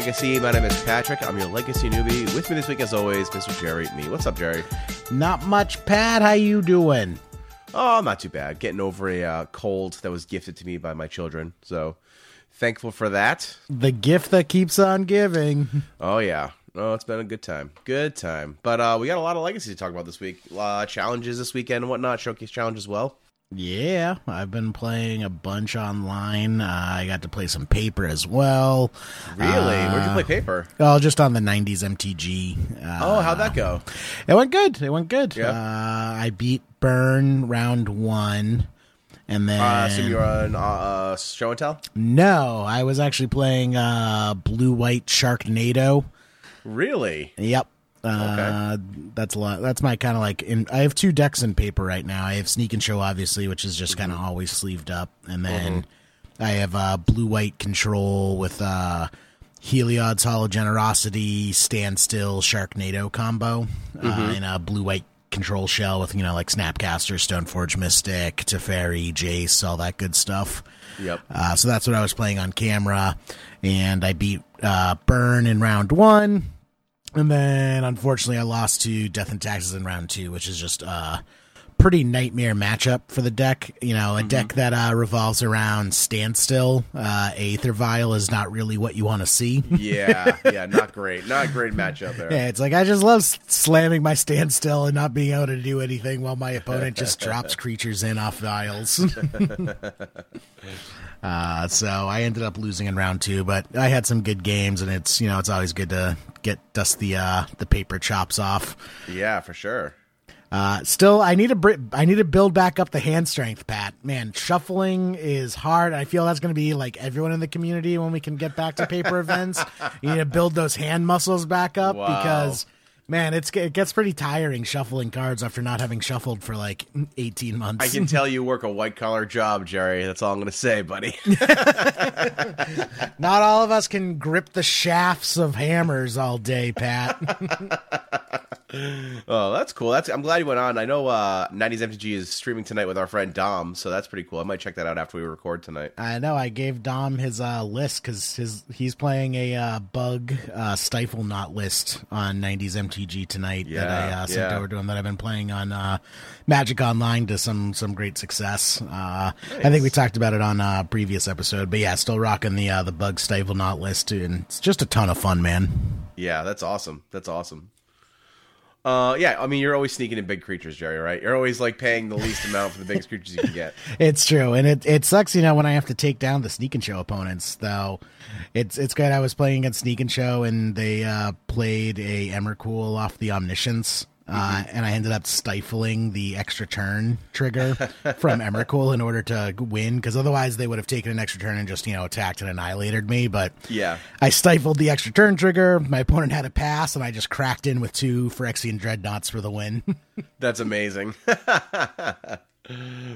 Legacy. My name is Patrick. I'm your legacy newbie. With me this week, as always, Mr. Jerry. Me. What's up, Jerry? Not much, Pat. How you doing? Oh, not too bad. Getting over a uh, cold that was gifted to me by my children. So thankful for that. The gift that keeps on giving. Oh yeah. Oh, it's been a good time. Good time. But uh, we got a lot of legacy to talk about this week. Uh, challenges this weekend and whatnot. Showcase challenge as well. Yeah, I've been playing a bunch online. Uh, I got to play some paper as well. Really? Uh, Where'd you play paper? Oh, just on the 90s MTG. Uh, Oh, how'd that go? It went good. It went good. Yeah. Uh, I beat Burn round one. And then. Uh, so you were on uh, uh, show and tell. no, I was actually playing uh, Blue White Sharknado. Really? Yep. Uh, that's a lot. That's my kind of like. In, I have two decks in paper right now. I have Sneak and Show, obviously, which is just kind of always sleeved up, and then I have uh, blue white control with uh, Heliod's Hollow Generosity, Standstill, Sharknado combo, uh, and a blue white control shell with you know like Snapcaster, Stoneforge Mystic, Teferi, Jace, all that good stuff. Yep. Uh, so that's what I was playing on camera, and I beat uh, Burn in round one, and then unfortunately I lost to Death and Taxes in round two, which is just a pretty nightmare matchup for the deck. You know, a deck that uh, revolves around standstill. Uh, Aether Vial is not really what you want to see. Yeah. Yeah. Not great. Not great matchup there. Yeah, it's like I just love slamming my standstill and not being able to do anything while my opponent just drops creatures in off vials. uh, so I ended up losing in round two, but I had some good games, and it's you know it's always good to get dust the uh, the paper chops off. Yeah, for sure. Uh, still, I need to br- I need to build back up the hand strength, Pat. Man, shuffling is hard. I feel that's going to be like everyone in the community when we can get back to paper events. You need to build those hand muscles back up Wow. because, man, it's it gets pretty tiring shuffling cards after not having shuffled for like eighteen months. I can tell you work a white collar job, Jerry. That's all I'm going to say, buddy. not all of us can grip the shafts of hammers all day, Pat. oh, that's cool. That's I'm glad you went on. I know uh, 90s MTG is streaming tonight with our friend Dom, so that's pretty cool. I might check that out after we record tonight. I know. I gave Dom his uh, list because his he's playing a uh, bug uh, stifle knot list on 90s MTG tonight that I uh, sent yeah. over to him that I've been playing on uh, Magic Online to some some great success. Uh, I think we talked about it on a previous episode, but yeah, still rocking the uh, the bug stifle knot list, and it's just a ton of fun, man. Yeah, that's awesome. That's awesome. Uh, yeah, I mean, you're always sneaking in big creatures, Jerry, right? You're always like paying the least amount for the biggest creatures you can get. It's true, and it it sucks, you know, when I have to take down the sneak and show opponents. Though, it's it's good. I was playing against sneak and show, and they uh, played a Emrakul off the Omniscience, uh, and I ended up stifling the extra turn trigger from Emrakul in order to win, because otherwise they would have taken an extra turn and just you know attacked and annihilated me. But Yeah. I stifled the extra turn trigger. My opponent had a pass, and I just cracked in with two Phyrexian Dreadnoughts for the win. That's amazing.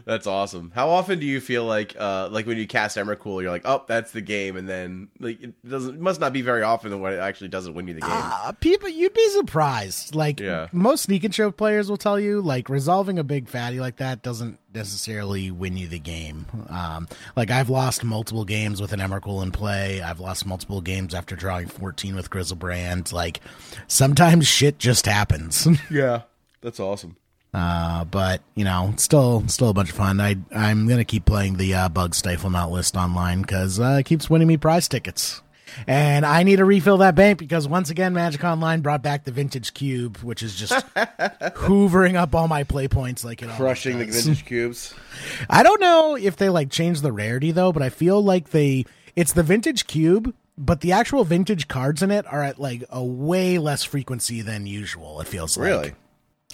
that's awesome. How often do you feel like, uh, like when you cast Emrakul, you're like, oh, that's the game, and then like it doesn't, it must not be very often when it actually doesn't win you the game. Uh, people, you'd be surprised. Like Yeah. most sneak and show players will tell you, like resolving a big fatty like that doesn't necessarily win you the game. Um, like I've lost multiple games with an Emrakul in play. I've lost multiple games after drawing 14 with Griselbrand. Like sometimes shit just happens. yeah, that's awesome. Uh, but you know, still, still a bunch of fun. I, I'm gonna keep playing the uh, bug stifle not list online because uh, it keeps winning me prize tickets. And I need to refill that bank because once again, Magic Online brought back the vintage cube, which is just hoovering up all my play points like it Crushing the vintage cubes. I don't know if they like changed the rarity though, but I feel like they it's the vintage cube, but the actual vintage cards in it are at like a way less frequency than usual. It feels like. Really?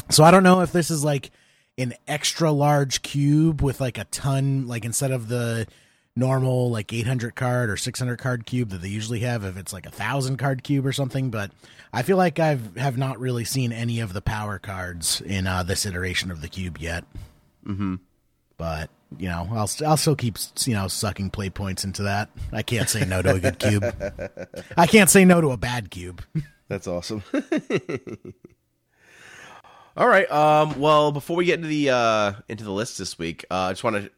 So I don't know if this is like an extra large cube with like a ton, like instead of the normal like 800 card or 600 card cube that they usually have if it's like a thousand card cube or something but i feel like i've have not really seen any of the power cards in uh, this iteration of the cube yet. Mm-hmm. But you know i'll i'll still keep you know sucking play points into that. I can't say no to a good cube. I can't say no to a bad cube. That's awesome. All right. Um, well, before we get into the uh, into the list this week, uh, I just want to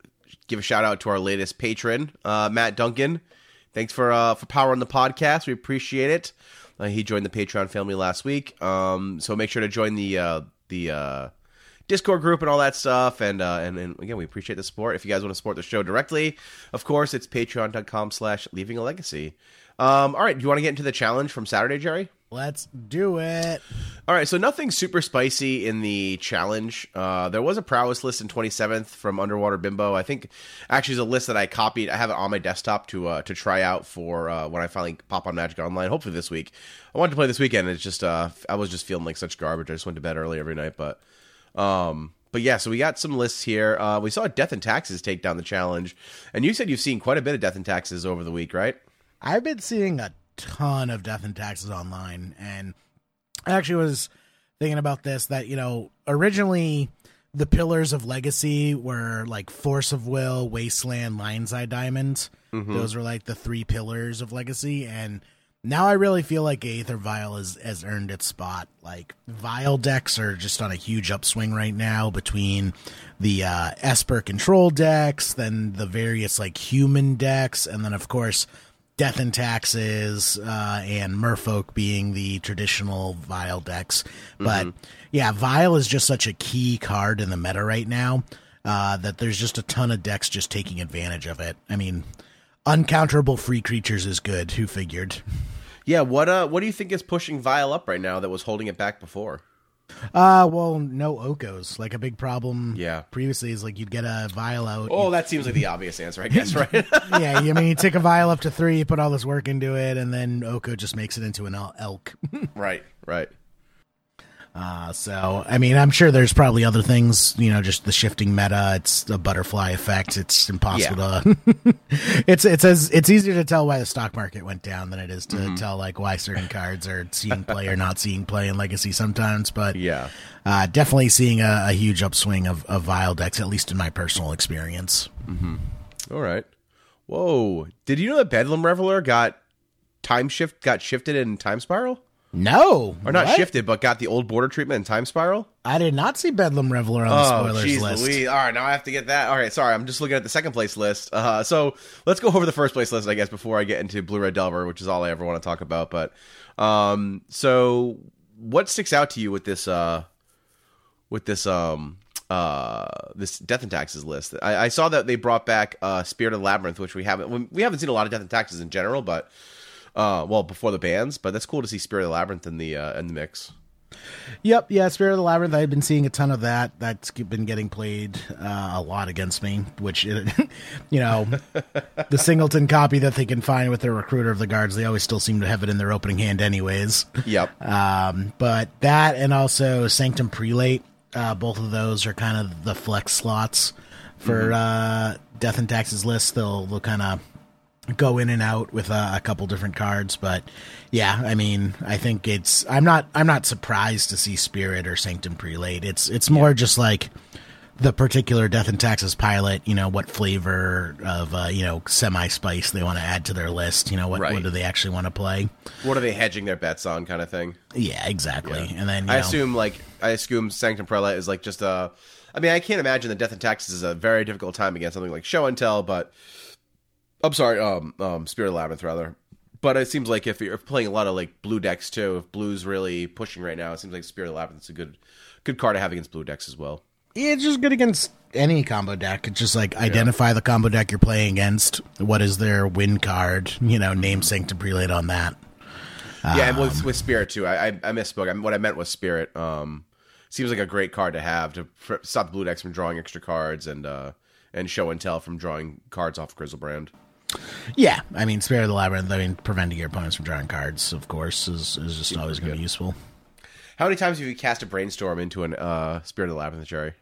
give a shout out to our latest patron, uh, Matt Duncan. Thanks for uh, for powering the podcast. We appreciate it. Uh, he joined the Patreon family last week. Um, so make sure to join the uh, the uh, Discord group and all that stuff. And, uh, and and again, we appreciate the support. If you guys want to support the show directly, of course, it's patreon.com slash leaving a legacy. Um, all right, do you want to get into the challenge from Saturday, Jerry? Let's do it All right, so nothing super spicy in the challenge. Uh, there was a prowess list in 27th from Underwater Bimbo. I think actually is a list that I copied. I have it on my desktop to uh, to try out for uh, when I finally pop on Magic Online. Hopefully this week. I wanted to play this weekend. It's just uh, I was just feeling like such garbage. I just went to bed early every night, but um, but yeah. So we got some lists here. Uh, we saw Death and Taxes take down the challenge, and you said you've seen quite a bit of Death and Taxes over the week, right? I've been seeing a ton of death and taxes online, and I actually was thinking about this that you know originally the pillars of legacy were like force of will, wasteland, lion's eye diamond. Those were like the three pillars of legacy, and now I really feel like Aether Vial has, has earned its spot. Like vial decks are just on a huge upswing right now between the uh, Esper control decks, then the various like human decks, and then of course Death and Taxes uh, and Merfolk being the traditional Vial decks. But yeah, Vial is just such a key card in the meta right now uh, that there's just a ton of decks just taking advantage of it. I mean, uncounterable free creatures is good. Who figured? Yeah. What uh What do you think is pushing Vial up right now that was holding it back before? Uh, well, no Okos. Like a big problem. Yeah. Previously is like you'd get a vial out. Oh, that seems like the obvious answer, I guess, right? yeah, I mean, you take a vial up to three, you put all this work into it, and then Oko just makes it into an elk. right, right. Uh, so, I mean, I'm sure there's probably other things, you know, just the shifting meta. It's the butterfly effect. It's impossible to. it's it's as it's easier to tell why the stock market went down than it is to tell like why certain cards are seeing play or not seeing play in legacy sometimes. But Yeah. uh, definitely seeing a, a huge upswing of, of vial decks, at least in my personal experience. Mm-hmm. All right. Whoa. Did you know that Bedlam Reveler got time shift got shifted in Time Spiral? No, Or not what? shifted, but got the old border treatment and Time Spiral? I did not see Bedlam Reveler on the Oh, spoilers jeez list. Louise. All right, now I have to get that. All right, sorry. I'm just looking at the second place list. Uh, so let's go over the first place list, I guess, before I get into Blue Red Delver, which is all I ever want to talk about. But um, so what sticks out to you with this uh, with this um uh this death and taxes list? I, I saw that they brought back uh Spirit of the Labyrinth, which we haven't we haven't seen a lot of death and taxes in general, but uh well before the bans, but that's cool to see Spirit of the Labyrinth in the uh in the mix. Yep, yeah, Spirit of the Labyrinth. I've been seeing a ton of that. That's been getting played uh, a lot against me, which, it, you know, the singleton copy that they can find with their recruiter of the guards, they always still seem to have it in their opening hand, anyways. Yep. Um, but that and also Sanctum Prelate, uh, both of those are kind of the flex slots for uh, Death and Taxes list. They'll they'll kind of go in and out with uh, a couple different cards, but yeah, I mean, I think it's I'm not I'm not surprised to see Spirit or Sanctum Prelate. It's it's more just like the particular Death and Taxes pilot, you know, what flavor of uh, you know semi spice they want to add to their list. You know, what Right. what do they actually want to play? What are they hedging their bets on kind of thing? Yeah, exactly. And then you I know, assume like I assume Sanctum Prelate is like just a. I mean, I can't imagine that Death and Taxes is a very difficult time against something like Show and Tell, but I'm sorry, um, um, Spirit of Labyrinth rather. But it seems like if you're playing a lot of like blue decks too, if blue's really pushing right now, it seems like Spirit of Labyrinth is a good, good card to have against blue decks as well. it's just good against any combo deck. It's just like identify the combo deck you're playing against. What is their win card? You know, name to Prelate on that. yeah, and with, with Spirit too. I, I, I misspoke. I, what I meant was Spirit. Um, seems like a great card to have to stop the blue decks from drawing extra cards and uh, and Show and Tell from drawing cards off Griselbrand. Yeah, I mean, Spirit of the Labyrinth. I mean, preventing your opponents from drawing cards, of course, is, is just always going to be useful. How many times have you cast a brainstorm into an uh, Spirit of the Labyrinth, Jerry?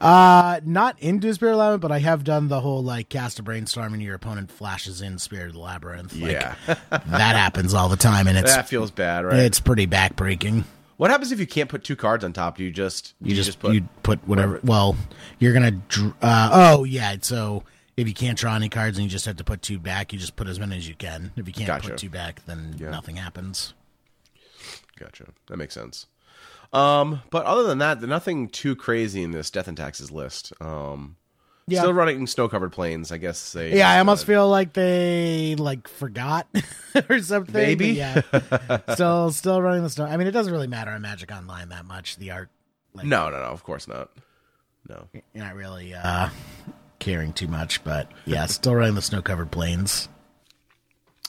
Uh, not into Spirit of the Labyrinth, but I have done the whole like cast a brainstorm and your opponent flashes in Spirit of the Labyrinth. Like, Yeah. that happens all the time, and it's that feels bad, right? it's pretty backbreaking. what happens if you can't put two cards on top? Do you just You, just, put you put whatever. Well, you're gonna. dr- Uh, oh yeah. So if you can't draw any cards and you just have to put two back, you just put as many as you can. If you can't Gotcha. put two back, then nothing happens. Gotcha. That makes sense. Um, but other than that, nothing too crazy in this death and taxes list. Um, Yeah. still running snow covered plains. I guess they. Yeah, I almost feel like they like forgot or something. Maybe. yeah. still, still running the snow. I mean, it doesn't really matter on Magic Online that much. The art, like, No, no, no. Of course not. No. you're not really uh caring too much. But yeah, still running the snow covered plains.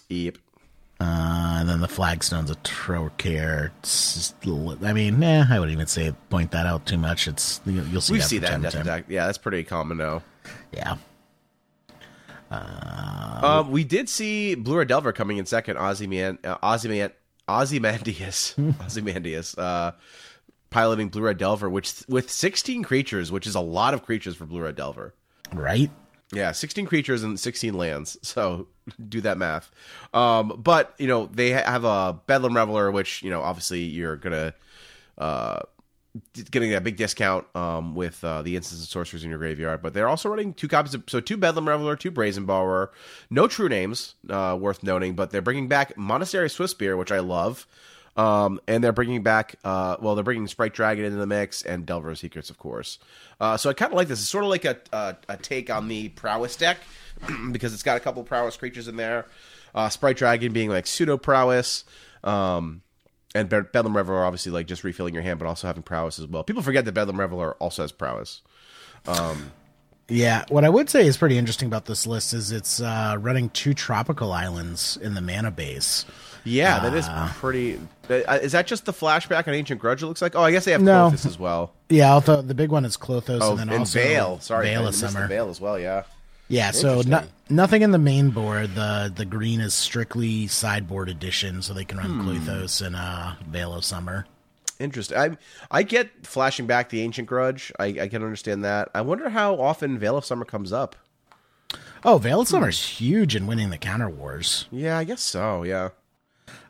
Yep. Uh, and then the flagstones of Trokair. Just I mean, eh, I wouldn't even say point that out too much. It's you- you'll see We that see that in death tax. Yeah, that's pretty common now. Yeah. Um, we did see Blue Red Delver coming in second. Ozyman, uh, Ozyman, Ozymandias, Ozymandias, uh, piloting Blue Red Delver, which with 16 creatures, which is a lot of creatures for Blue Red Delver. Right. Yeah, 16 creatures and 16 lands. So do that math. Um, but, you know, they have a Bedlam Reveler, which, you know, obviously you're going to uh, getting a big discount um, with uh, the instants and sorcerers in your graveyard. But they're also running two copies of, so two Bedlam Reveler, two Brazen Borrower. No true names uh, worth noting, but they're bringing back Monastery Swiftspear, which I love. Um, and they're bringing back, uh, well, they're bringing Sprite Dragon into the mix and Delver Secrets, of course. Uh, so I kind of like this. It's sort of like a, a, a take on the Prowess deck because it's got a couple Prowess creatures in there. Uh, Sprite Dragon being like pseudo Prowess. Um, and Be- Bedlam Reveler obviously like just refilling your hand, but also having prowess as well. People forget that Bedlam Reveler also has prowess. Yeah, what I would say is pretty interesting about this list is it's uh, running two tropical islands in the mana base. Yeah, that is pretty. uh, Is that just the flashback on Ancient Grudge? It looks like. Oh, I guess they have No. Klothys as well. Yeah, although the big one is Klothys, Oh, and and, then also Veil. Sorry, Veil I of Summer. Veil as well. Yeah. Yeah, so no, nothing in the main board. The the green is strictly sideboard edition, so they can run Hmm. Klothys and uh, Veil of Summer. Interesting. I I get flashing back the Ancient Grudge. I, I can understand that. I wonder how often Veil of Summer comes up. Oh, Veil of Summer is huge in winning the counter wars. Yeah, I guess so. Yeah.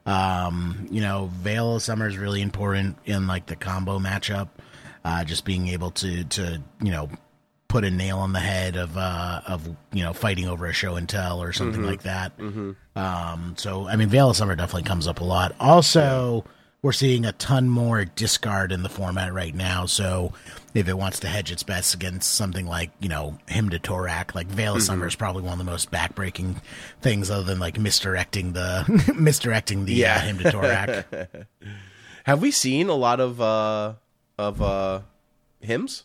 Um, you know, Veil of Summer is really important in like the combo matchup. Uh, just being able to to you know put a nail on the head of uh of you know fighting over a show and tell or something like that. Um, so I mean, Veil of Summer definitely comes up a lot. Also, we're seeing a ton more discard in the format right now. So if it wants to hedge its bets against something like you know Hymn to Tourach, like Veil of Summer is probably one of the most backbreaking things, other than like misdirecting the misdirecting the Yeah. uh, Hymn to Tourach. Have we seen a lot of uh of uh hymns?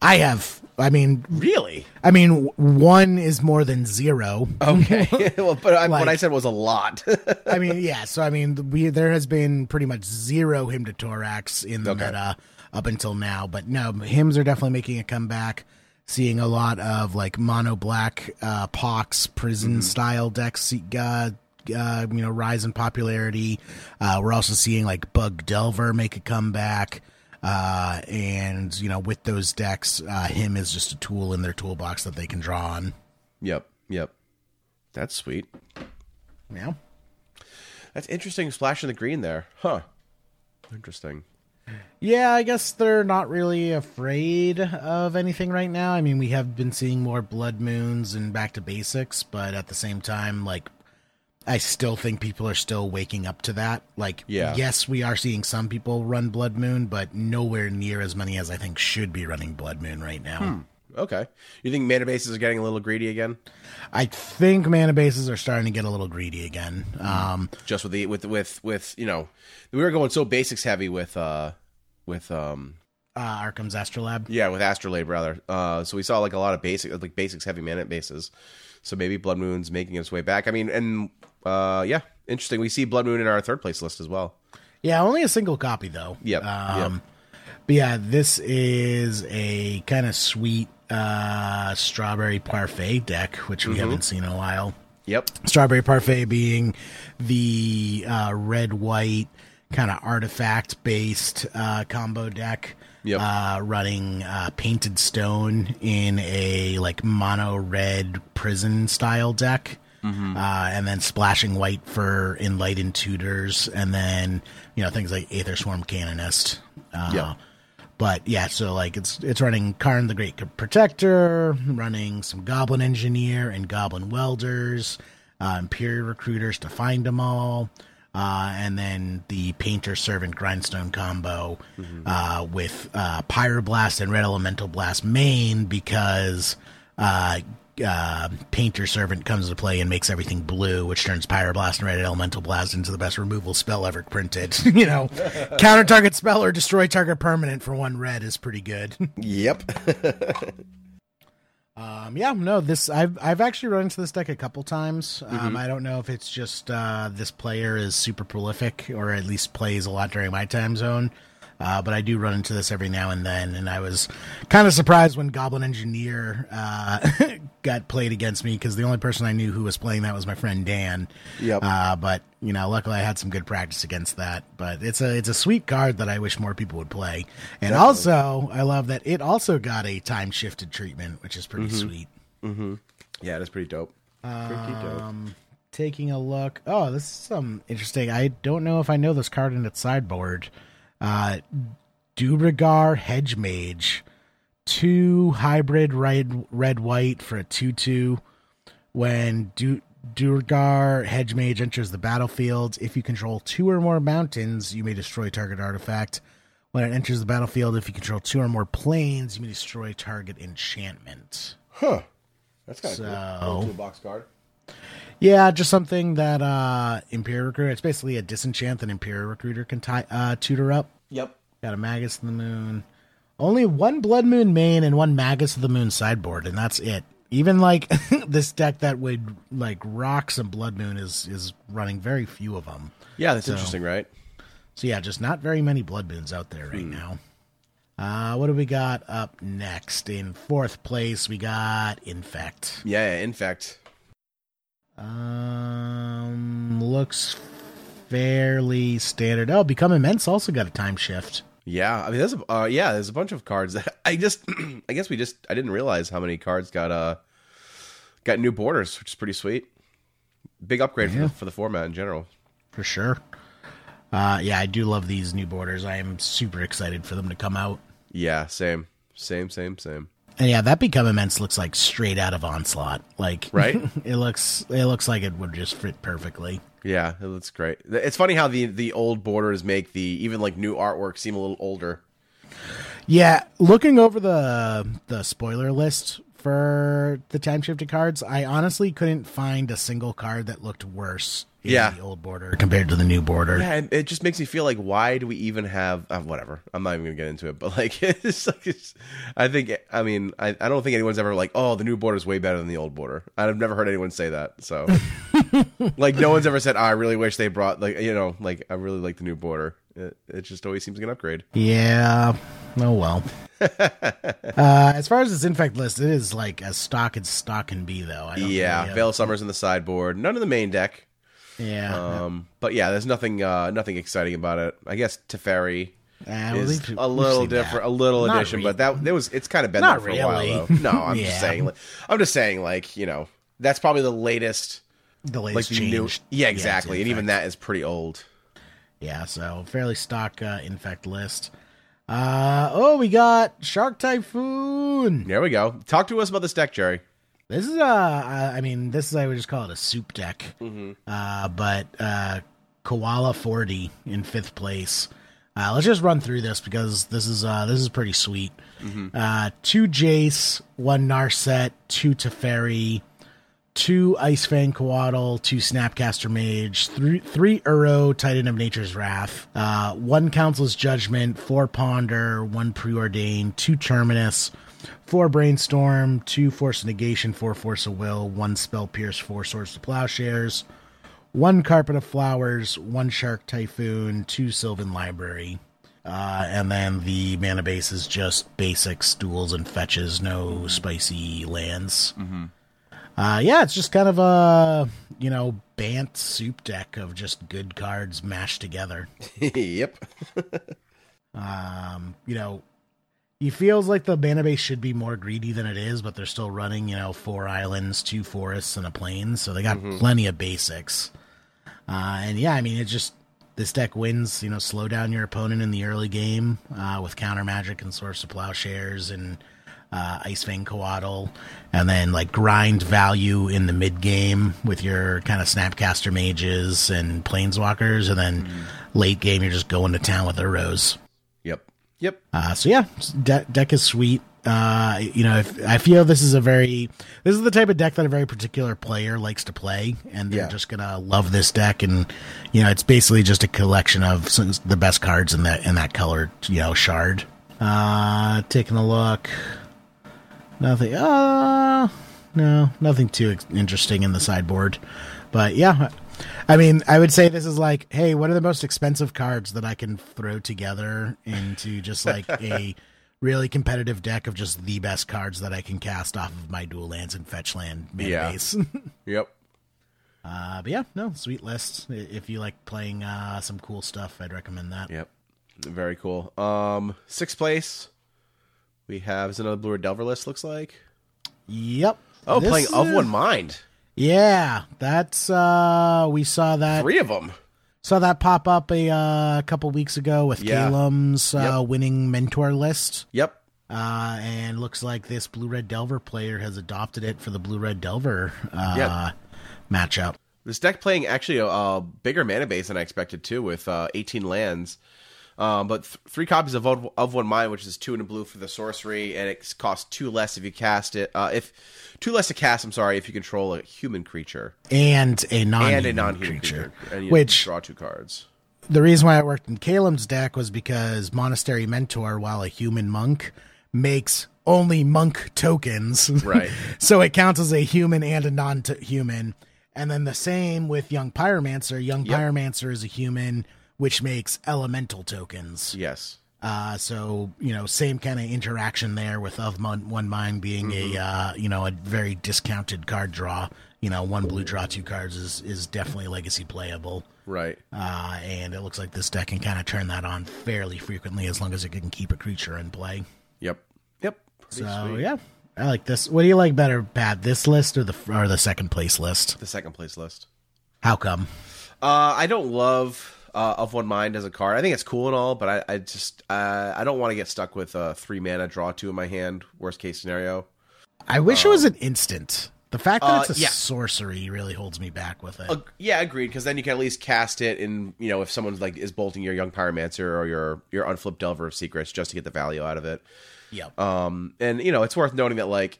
I have. I mean, Really? I mean, one is more than zero. Okay. well, but I, what I said was a lot. I mean, yeah. So I mean, we there has been pretty much zero Hymn to Tourachs in the Okay. meta up until now, but no, hymns are definitely making a comeback. Seeing a lot of like mono black uh, pox prison style decks, uh, uh, you know, rise in popularity. Uh, we're also seeing like Bug Delver make a comeback. Uh, and you know, with those decks, uh, Hymn is just a tool in their toolbox that they can draw on. yep. Yep. That's sweet. Yeah. That's interesting. Splash in the green there, huh? Interesting. Yeah, I guess they're not really afraid of anything right now. I mean, we have been seeing more blood moons and back to basics, but at the same time, like, I still think people are still waking up to that. Like, Yeah. yes, we are seeing some people run blood moon, but nowhere near as many as I think should be running blood moon right now. Okay. You think mana bases are getting a little greedy again? I think mana bases are starting to get a little greedy again. Um, Just with the with with with you know, we were going so basics heavy with uh with um uh, Arcum's Astrolabe. yeah with Astrolabe rather. Uh, so we saw like a lot of basic like basics heavy mana bases. So maybe Blood Moon's making its way back. I mean, and uh, yeah, interesting. We see Blood Moon in our third place list as well. Yeah, only a single copy though. Yep, Um, But yeah, this is a kind of sweet uh, strawberry parfait deck, which we haven't seen in a while. Yep. Strawberry parfait being the uh, red white kind of artifact based uh, combo deck. Yep. Uh, running uh, painted stone in a like mono red prison style deck. Uh, and then splashing white for enlightened tutors, and then you know things like Ethersworn Canonist. Uh, Yeah. But yeah, so like it's it's running Karn the Great Protector, running some Goblin Engineer and Goblin Welders, uh, Imperial Recruiters to find them all, uh, and then the Painter Servant Grindstone combo uh, with uh, Pyroblast and Red Elemental Blast main because uh, Painter Servant comes into play and makes everything blue, which turns Pyroblast and Red Elemental Blast into the best removal spell ever printed. you know, counter target spell or destroy target permanent for one red is pretty good. Yep. um, yeah, no, this I've I've actually run into this deck a couple times. Um, I don't know if it's just uh, this player is super prolific or at least plays a lot during my time zone. Uh, but I do run into this every now and then, and I was kind of surprised when Goblin Engineer uh, got played against me because the only person I knew who was playing that was my friend Dan. Yep. Uh, but you know, luckily I had some good practice against that. But it's a it's a sweet card that I wish more people would play. And also, I love that it also got a time shifted treatment, which is pretty sweet. Mm-hmm. yeah, that's pretty dope. Pretty dope. Um, taking a look. Oh, this is some interesting. I don't know if I know this card in its sideboard. Uh, Duergar Hedge Mage, two hybrid red red white for a two two. When du- Duergar Hedge Mage enters the battlefield, if you control two or more mountains, you may destroy target artifact. When it enters the battlefield, if you control two or more planes, you may destroy target enchantment. Huh. That's kind of So- cool. Toolbox card. Yeah, just something that uh Imperial Recruiter. It's basically a disenchant that Imperial Recruiter can tie, uh, tutor up. Yep. Got a Magus of the Moon. Only one Blood Moon main and one Magus of the Moon sideboard, and that's it. Even like this deck that would like rock some Blood Moon is is running very few of them. Yeah, that's So- interesting, right? So yeah, just not very many Blood Moons out there right now. Uh, what do we got up next? In fourth place, we got Infect. Yeah, yeah, in fact. Um, looks fairly standard. Oh, Become Immense also got a time shift. Yeah, I mean, there's a uh, yeah, there's a bunch of cards that I just, I guess we just, I didn't realize how many cards got uh, got new borders, which is pretty sweet. Big upgrade for, the, for the format in general. for sure. Uh, yeah, I do love these new borders. I am super excited for them to come out. Yeah, same, same, same, same. And yeah, that Become Immense looks like straight out of Onslaught. Like, Right? it looks it looks like it would just fit perfectly. Yeah, it looks great. It's funny how the the old borders make the even like new artwork seem a little older. Yeah, looking over the the spoiler list for the time shifted cards, I honestly couldn't find a single card that looked worse Yeah. the old border compared to the new border. Yeah, and it just makes me feel like why do we even have uh, whatever? I'm not even gonna get into it, but like it's like it's, I think I mean I, I don't think anyone's ever like oh the new border is way better than the old border. I've never heard anyone say that. So like no one's ever said oh, I really wish they brought like you know like I really like the new border. It, it just always seems like an upgrade. Yeah. Oh well. uh, as far as this infect list, it is like as stock as stock can be, though. I don't Yeah, of Summer's in the sideboard, none of the main deck. Yeah. Um, but yeah, there's nothing uh, nothing exciting about it. I guess Teferi Uh, is we've- a little different, that. a little Not addition, re- but that it was it's kind of been there for a while though. No, I'm Yeah. just saying. like- I'm just saying, like you know, that's probably the latest, the like latest change. new. Yeah, exactly, and even that is pretty old. Yeah, so fairly stock uh, infect list. Uh, oh, we got Shark Typhoon. There we go. Talk to us about this deck, Jerry. This is uh, I mean, this is I would just call it a soup deck. Mm-hmm. Uh, but uh, Koala forty in fifth place. Uh, let's just run through this because this is uh, this is pretty sweet. Mm-hmm. Uh, two Jace, one Narset, two Teferi, two Ice Fang Coatl, two Snapcaster Mage, three three Uro Titan of Nature's Wrath, uh, one Council's Judgment, four Ponder, one Preordained, two Terminus, four Brainstorm, two Force Negation, four Force of Will, one Spell Pierce, four Swords to Plowshares, one Carpet of Flowers, one Shark Typhoon, two Sylvan Library. Uh, and then the mana base is just basic duels, and fetches, no spicy lands. Uh, yeah, it's just kind of a you know Bant soup deck of just good cards mashed together. yep. Um, you know, he feels like the mana base should be more greedy than it is, but they're still running, you know, four islands, two forests, and a plain, so they got plenty of basics. Uh, and yeah, I mean, it just this deck wins. You know, slow down your opponent in the early game uh, with counter magic and swords to plowshares and uh, Ice Fang Coatl, and then like grind value in the mid game with your kind of Snapcaster mages and planeswalkers, and then late game you're just going to town with Uros. Yep. Yep. Uh, so yeah, de- deck is sweet. Uh, you know, if, I feel this is a very this is the type of deck that a very particular player likes to play, and they're Yeah. just gonna love this deck. And you know, it's basically just a collection of some, the best cards in that in that color, you know, shard. Uh, taking a look, nothing. Uh, no, nothing too interesting in the sideboard. But yeah, I mean, I would say this is like, hey, what are the most expensive cards that I can throw together into just like a really competitive deck of just the best cards that I can cast off of my dual lands and fetch land mana Yeah. base. Yep. uh, but yeah, no, sweet list. If you like playing uh, some cool stuff, I'd recommend that. Yep. Very cool. Um, sixth place. We have is another Blue Delver list. Looks like. Yep. Oh, This playing of one mind. Yeah, that's uh we saw that Three of them. saw that pop up a uh, couple weeks ago with Yeah. Calum's uh, Yep. winning mentor list. Yep. Uh, and looks like this blue red delver player has adopted it for the blue red delver uh, Yeah. matchup. This deck playing actually a, a bigger mana base than I expected too, with uh, 18 lands. Um, but th- three copies of of of one mind, which is two in a blue for the sorcery, and it costs two less if you cast it. Uh, if two less to cast, I'm sorry, if you control a human creature And a non and a non-human creature, and Which draw two cards. the reason why I worked in Calum's deck was because Monastery Mentor, while a human monk, makes only monk tokens. Right. so it counts as a human and a non human. And then the same with Young Pyromancer. Young Yep. Pyromancer is a human, which makes elemental tokens. Yes. Uh, so you know, same kind of interaction there with of Mon- one mind being a uh, you know a very discounted card draw. You know, one blue draw two cards is is definitely legacy playable. Right. Uh, and it looks like this deck can kind of turn that on fairly frequently as long as it can keep a creature in play. Yep. Yep. Pretty So sweet. yeah, I like this. What do you like better, Pat? This list or the or the second place list? The second place list. How come? Uh, I don't love uh, of one mind as a card. I think it's cool and all, but I, I just uh, I don't want to get stuck with a three mana, draw two in my hand. Worst case scenario. I wish it was an instant. The fact that Uh, it's a yeah. sorcery really holds me back with it. Yeah, agreed. Because then you can at least cast it, in you know if someone's like is bolting your young pyromancer or your your unflipped delver of secrets just to get the value out of it. yep. Um, and you know it's worth noting that like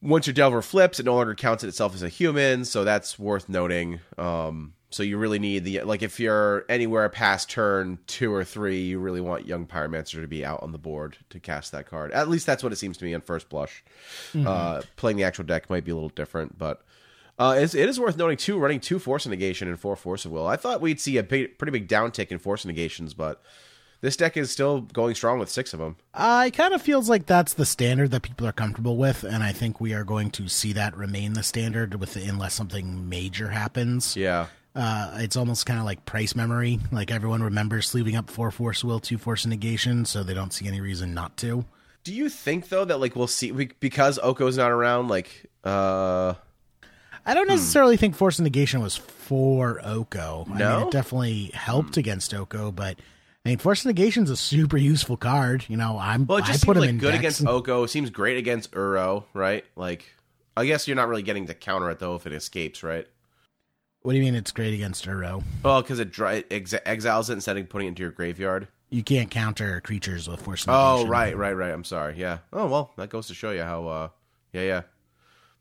once your delver flips, it no longer counts it itself as a human, so that's worth noting. Um, so you really need the like if you're anywhere past turn two or three, you really want young pyromancer to be out on the board to cast that card. At least that's what it seems to me on first blush. Uh, playing the actual deck might be a little different, but. Uh, it's, it is worth noting too, running two force negation and four force of will. I thought we'd see a big, pretty big downtick in force negations, but this deck is still going strong with six of them. Uh, it kind of feels like that's the standard that people are comfortable with, and I think we are going to see that remain the standard with unless something major happens. Yeah, Uh, it's almost kind of like price memory. Like everyone remembers sleeving up four force will, two force negation, so they don't see any reason not to. Do you think though that like we'll see we, because Oko's not around? Like, uh, I don't necessarily think force negation was for Oko. I No? mean, it definitely helped against Oko, but I mean, force negation's a super useful card. You know, I'm well, it I just put seems like good decks. against Oko. Seems great against Uro, right? Like, I guess you're not really getting to counter it though if it escapes, right? What do you mean it's great against Uro? Well, because it dry, ex- exiles it instead of putting it into your graveyard. You can't counter creatures with force negation. Oh, right, right, right. I'm sorry. Yeah. Oh well, that goes to show you how. uh Yeah, yeah.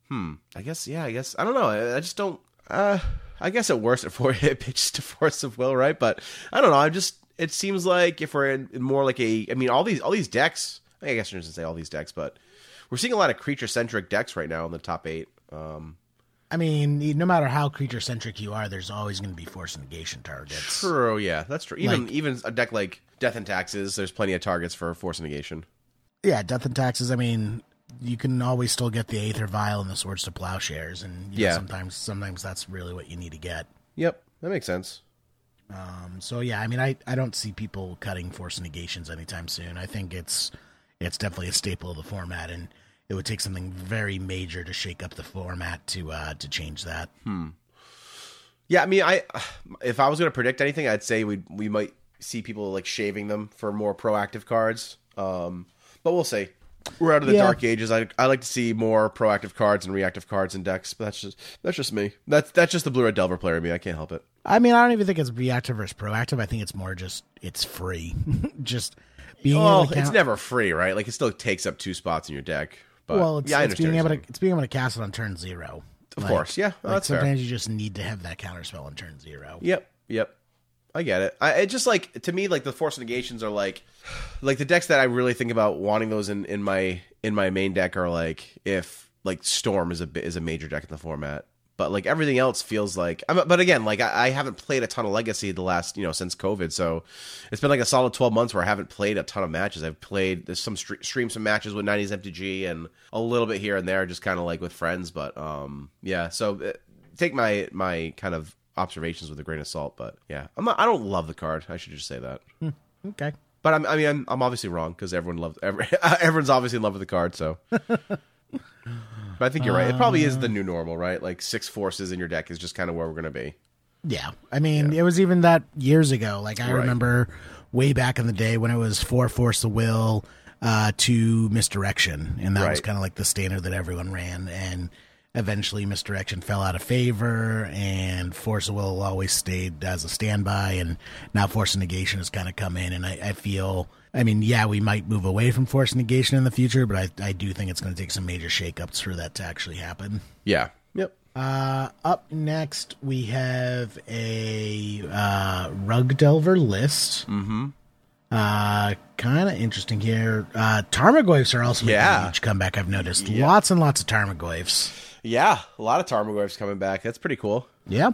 Hmm. I guess. Yeah. I guess. I don't know. I, I just don't. Uh. I guess at worst, at four hit pitches to force of will, right? But I don't know. I'm just. It seems like if we're in, in more like a. I mean, all these all these decks. I guess I shouldn't say all these decks, but we're seeing a lot of creature centric decks right now in the top eight. Um. I mean, no matter how creature centric you are, there's always going to be force negation targets. True. Yeah, that's true. Even Like- even a deck like Death and Taxes, there's plenty of targets for force negation. Yeah, death and taxes. I mean, you can always still get the Aether Vial and the Swords to Plowshares, and you know, Yeah. sometimes sometimes that's really what you need to get. Yep, that makes sense. Um, so yeah, I mean, I, I don't see people cutting Force Negations anytime soon. I think it's it's definitely a staple of the format, and it would take something very major to shake up the format to uh, to change that. Yeah, I mean, I if I was going to predict anything, I'd say we we might see people like shaving them for more proactive cards. Um, but we'll see. We're out of the Yeah. dark ages. I I like to see more proactive cards and reactive cards in decks, but that's just that's just me. That's that's just the blue red delver player in me. I can't help it. I mean, I don't even think it's reactive versus proactive. I think it's more just it's free. just being Well, able to it's never free, right? Like it still takes up two spots in your deck. But well, it's, yeah, it's being able to it's being able to cast it on turn zero. Of course, yeah, oh, like that's fair. sometimes you just need to have that counter spell on turn zero. Yep, yep. I get it. I it just like to me like the force negations are like like the decks that I really think about wanting those in in my in my main deck are like if like storm is a is a major deck in the format. But like everything else feels like, I'm, but again, like I, I haven't played a ton of Legacy the last, you know, since COVID. So it's been like a solid 12 months where I haven't played a ton of matches. I've played, there's some stre- stream some matches with 90s MTG and a little bit here and there, just kind of like with friends. But um, yeah, so uh, take my my kind of observations with a grain of salt. But yeah, I'm not, I don't love the card. I should just say that. Okay. But I'm, I mean, I'm, I'm obviously wrong because everyone loves every, everyone's obviously in love with the card. So, but I think you're right. It probably is the new normal, right? Like six forces in your deck is just kind of where we're gonna be. Yeah. I mean, it was even that years ago. Like I Right. remember way back in the day when it was four force the will, uh, to misdirection, and that was kind of like the standard that everyone ran. And eventually, misdirection fell out of favor, and force of will always stayed as a standby. And now force of negation has kind of come in, and I, I feel. I mean, yeah, we might move away from force negation in the future, but I, I do think it's going to take some major shakeups for that to actually happen. Yeah. Yep. Uh, up next, we have a uh, rug delver list. Mm-hmm. Uh, kind of interesting here. Uh, Tarmogoyfs are also making Yeah. a huge comeback. I've noticed lots and lots of Tarmogoyfs. Yeah, a lot of Tarmogoyfs coming back. That's pretty cool. Yeah.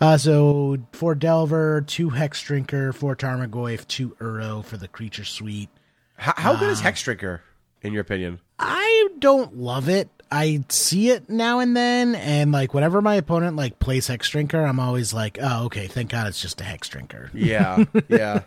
Uh, so for Delver, two Hex Drinker, four Tarmogoyf, two Uro for the Creature Suite. How, how good is Hex Drinker, in your opinion? I don't love it. I see it now and then, and like whenever my opponent like plays Hex Drinker, I'm always like, oh, okay, thank God it's just a Hex Drinker. Yeah, yeah.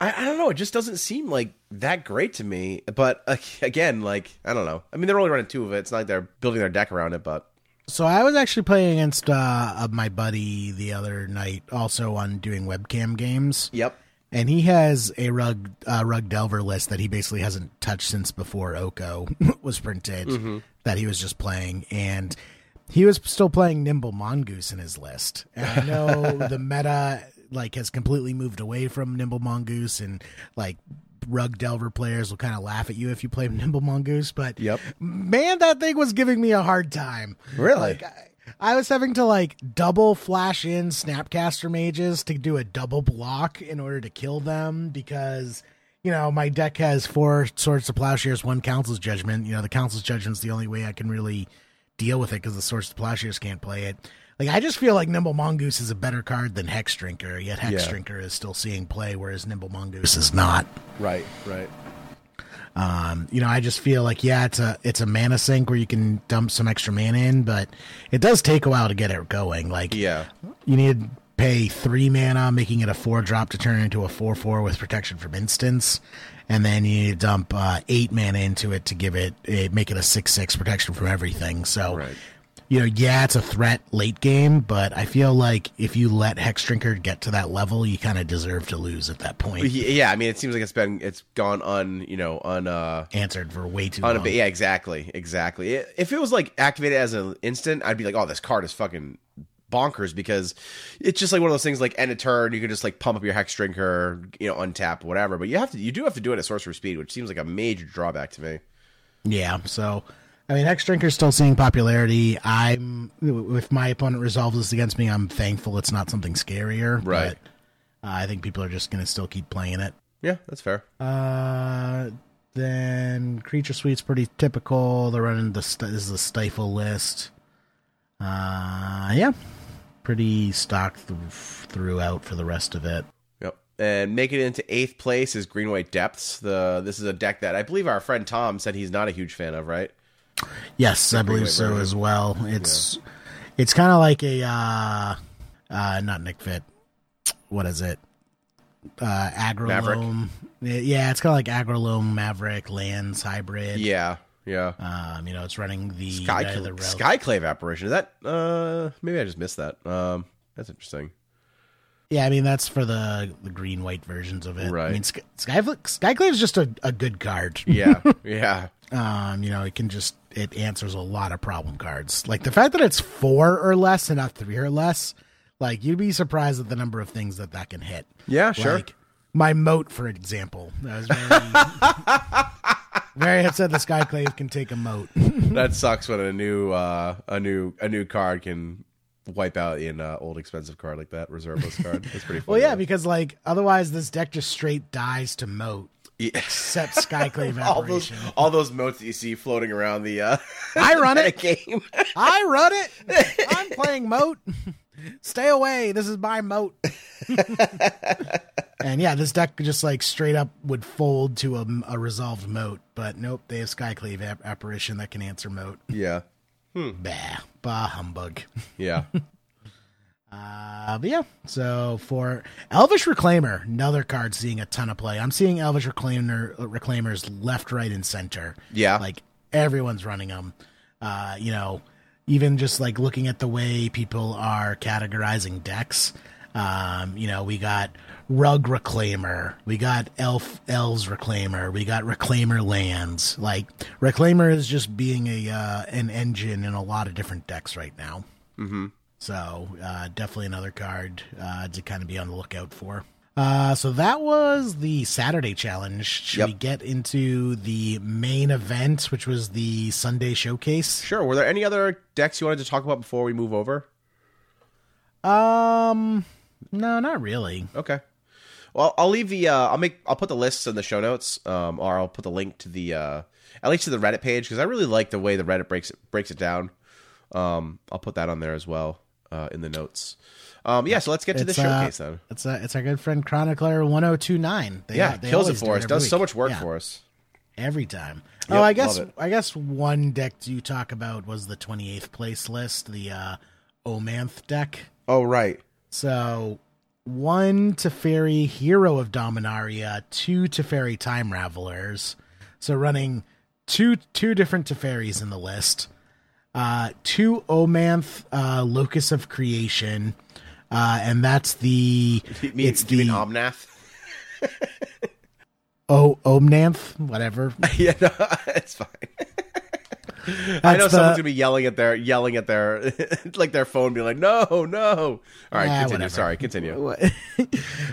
I, I don't know. It just doesn't seem like that great to me. But uh, again, like I don't know. I mean, they're only running two of it. It's not like they're building their deck around it. But So I was actually playing against uh, my buddy the other night, also on doing webcam games. yep. And he has a rug uh, rug delver list that he basically hasn't touched since before Oko was printed. That he was just playing, and he was still playing Nimble Mongoose in his list. And I know the meta like has completely moved away from Nimble Mongoose, and like rug delver players will kind of laugh at you if you play Nimble Mongoose. But Yep. man, that thing was giving me a hard time. Really? Like, I, I was having to like double flash in Snapcaster mages to do a double block in order to kill them because you know my deck has four swords to plowshares, one council's judgment. You know the council's judgment's the only way I can really deal with it because the swords to plowshares can't play it. Like I just feel like Nimble Mongoose is a better card than Hex Drinker, yet Hex Yeah. Drinker is still seeing play, whereas Nimble Mongoose is not. Right. Right. Um, you know, I just feel like yeah, it's a it's a mana sink where you can dump some extra mana in, but it does take a while to get it going. Like Yeah. you need to pay three mana, making it a four drop to turn into a four four with protection from instants, and then you need to dump uh, eight mana into it to give it, it make it a six six protection from everything. So. Right. You know, yeah, it's a threat late game, but I feel like if you let Hex Drinker get to that level, you kind of deserve to lose at that point. Yeah. I mean, it seems like it's been it's gone un you know un uh Answered for way too on long. yeah exactly exactly if it was like activated as an instant i'd be like oh this card is fucking bonkers because it's just like one of those things like end of turn you can just like pump up your hex drinker you know untap whatever but you have to you do have to do it at sorcerer speed which seems like a major drawback to me Yeah, so I mean, Hex Drinker's still seeing popularity. I'm if my opponent resolves this against me, I'm thankful it's not something scarier. Right. But uh, I think people are just going to still keep playing it. yeah that's fair Uh, then Creature Suite's pretty typical. They're running the st- this is a stifle list. Uh, yeah, pretty stocked th- throughout for the rest of it. Yep. And making it into eighth place is Green White Depths. The this is a deck that I believe our friend Tom said he's not a huge fan of, right? Yes, I believe so version. as well. It's it's kind of like a uh, uh, not Nic Fit. What is it? Uh, Aggro Loam. Yeah, it's kind of like Aggro Loam Maverick Lands hybrid. Yeah. Yeah. Um, you know, it's running the Sky the, the Skyclave apparition. Is that uh maybe I just missed that. Um that's interesting. Yeah, I mean that's for the the green white versions of it. Right. I mean, Sky Skyclave is just a, a good card. Yeah. yeah. Um, you know, it can just it answers a lot of problem cards. Like the fact that it's four or less and not three or less. Like you'd be surprised at the number of things that that can hit. Yeah, sure. Like my moat, for example. I was very very upset the Skyclave can take a moat. that sucks when a new uh a new a new card can wipe out an uh, old expensive card like that reserve list card. That's pretty funny. well, yeah, because like otherwise this deck just straight dies to moat. Yeah. Except Skyclave all those Apparition. all those moats that you see floating around the uh I run it. game. I run it. I'm playing moat. Stay away. This is my moat. and yeah, this deck just like straight up would fold to a, a resolved moat, but nope, they have Skyclave app- apparition that can answer moat. yeah. Bah, bah humbug. Yeah. Uh, but yeah, so for Elvish Reclaimer, another card seeing a ton of play. I'm seeing Elvish Reclaimer Reclaimers left, right, and center. Yeah. like everyone's running them. Uh, you know, even just like looking at the way people are categorizing decks. Um, you know, we got Rug Reclaimer, we got Elf Elves Reclaimer, we got Reclaimer Lands. Like Reclaimer is just being a uh, an engine in a lot of different decks right now. So uh, definitely another card uh, to kind of be on the lookout for. Uh, so that was the Saturday challenge. Should Yep. we get into the main event, which was the Sunday showcase? Sure. Were there any other decks you wanted to talk about before we move over? Um, no, not really. Okay. Well, I'll leave the. Uh, I'll make. I'll put the lists in the show notes, um, or I'll put the link to the uh, at least to the Reddit page because I really like the way the Reddit breaks it, breaks it down. Um, I'll put that on there as well uh, in the notes. Um, yeah. So let's get to the It's, uh, showcase then. It's uh, it's our good friend Chronicler one zero two nine. Yeah, kills it for us. Does so much work for us. every time. Yep, oh, I guess. I guess one deck you talk about was the twenty eighth place list, the uh, Omanth deck. Oh right. So one Teferi Hero of Dominaria, two Teferi Time Ravelers. So running two two different Teferis in the list. Uh, two Omanth uh, Locus of Creation. Uh, and that's the You mean, it's the Omnath? O Omnanth, whatever. yeah, no, it's fine. I know That's someone's gonna be yelling at their yelling at their like their phone, be like, "No, no." All right, Ah, continue. whatever. Sorry, continue.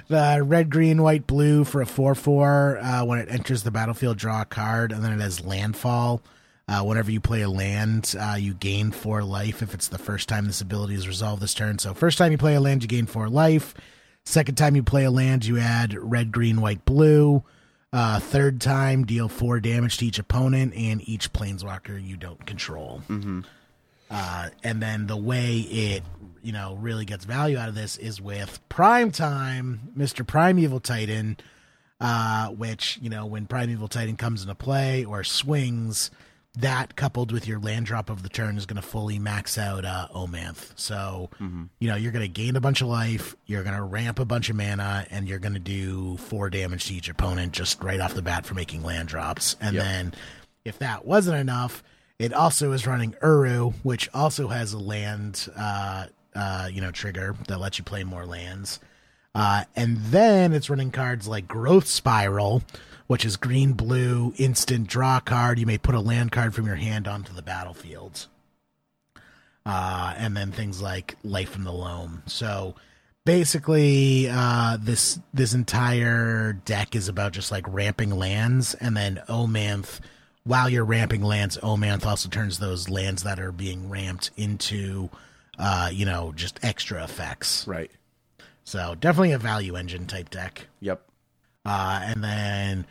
the red, green, white, blue for a 4 4. Uh, when it enters the battlefield, draw a card, and then it has landfall. Uh, whenever you play a land, uh, you gain four life if it's the first time this ability is resolved this turn. So, first time you play a land, you gain four life. Second time you play a land, you add red, green, white, blue. Uh, third time, deal four damage to each opponent and each planeswalker you don't control. Uh, and then the way it, you know, really gets value out of this is with Prime Time, Mr. Primeval Titan, uh, which, you know, when Primeval Titan comes into play or swings, that coupled with your land drop of the turn is going to fully max out uh, Omanth. So, you know, you're going to gain a bunch of life, you're going to ramp a bunch of mana, and you're going to do four damage to each opponent just right off the bat for making land drops. And Yep. then if that wasn't enough, it also is running Uro, which also has a land, uh, uh, you know, trigger that lets you play more lands. Uh, and then it's running cards like Growth Spiral, which is green blue instant draw card. You may put a land card from your hand onto the battlefield. Uh, and then things like Life from the Loam. So basically, uh, this this entire deck is about just like ramping lands, and then Omanth. While you're ramping lands, Omanth also turns those lands that are being ramped into, uh, you know, just extra effects. Right. So definitely a value engine type deck. Yep. Uh, and then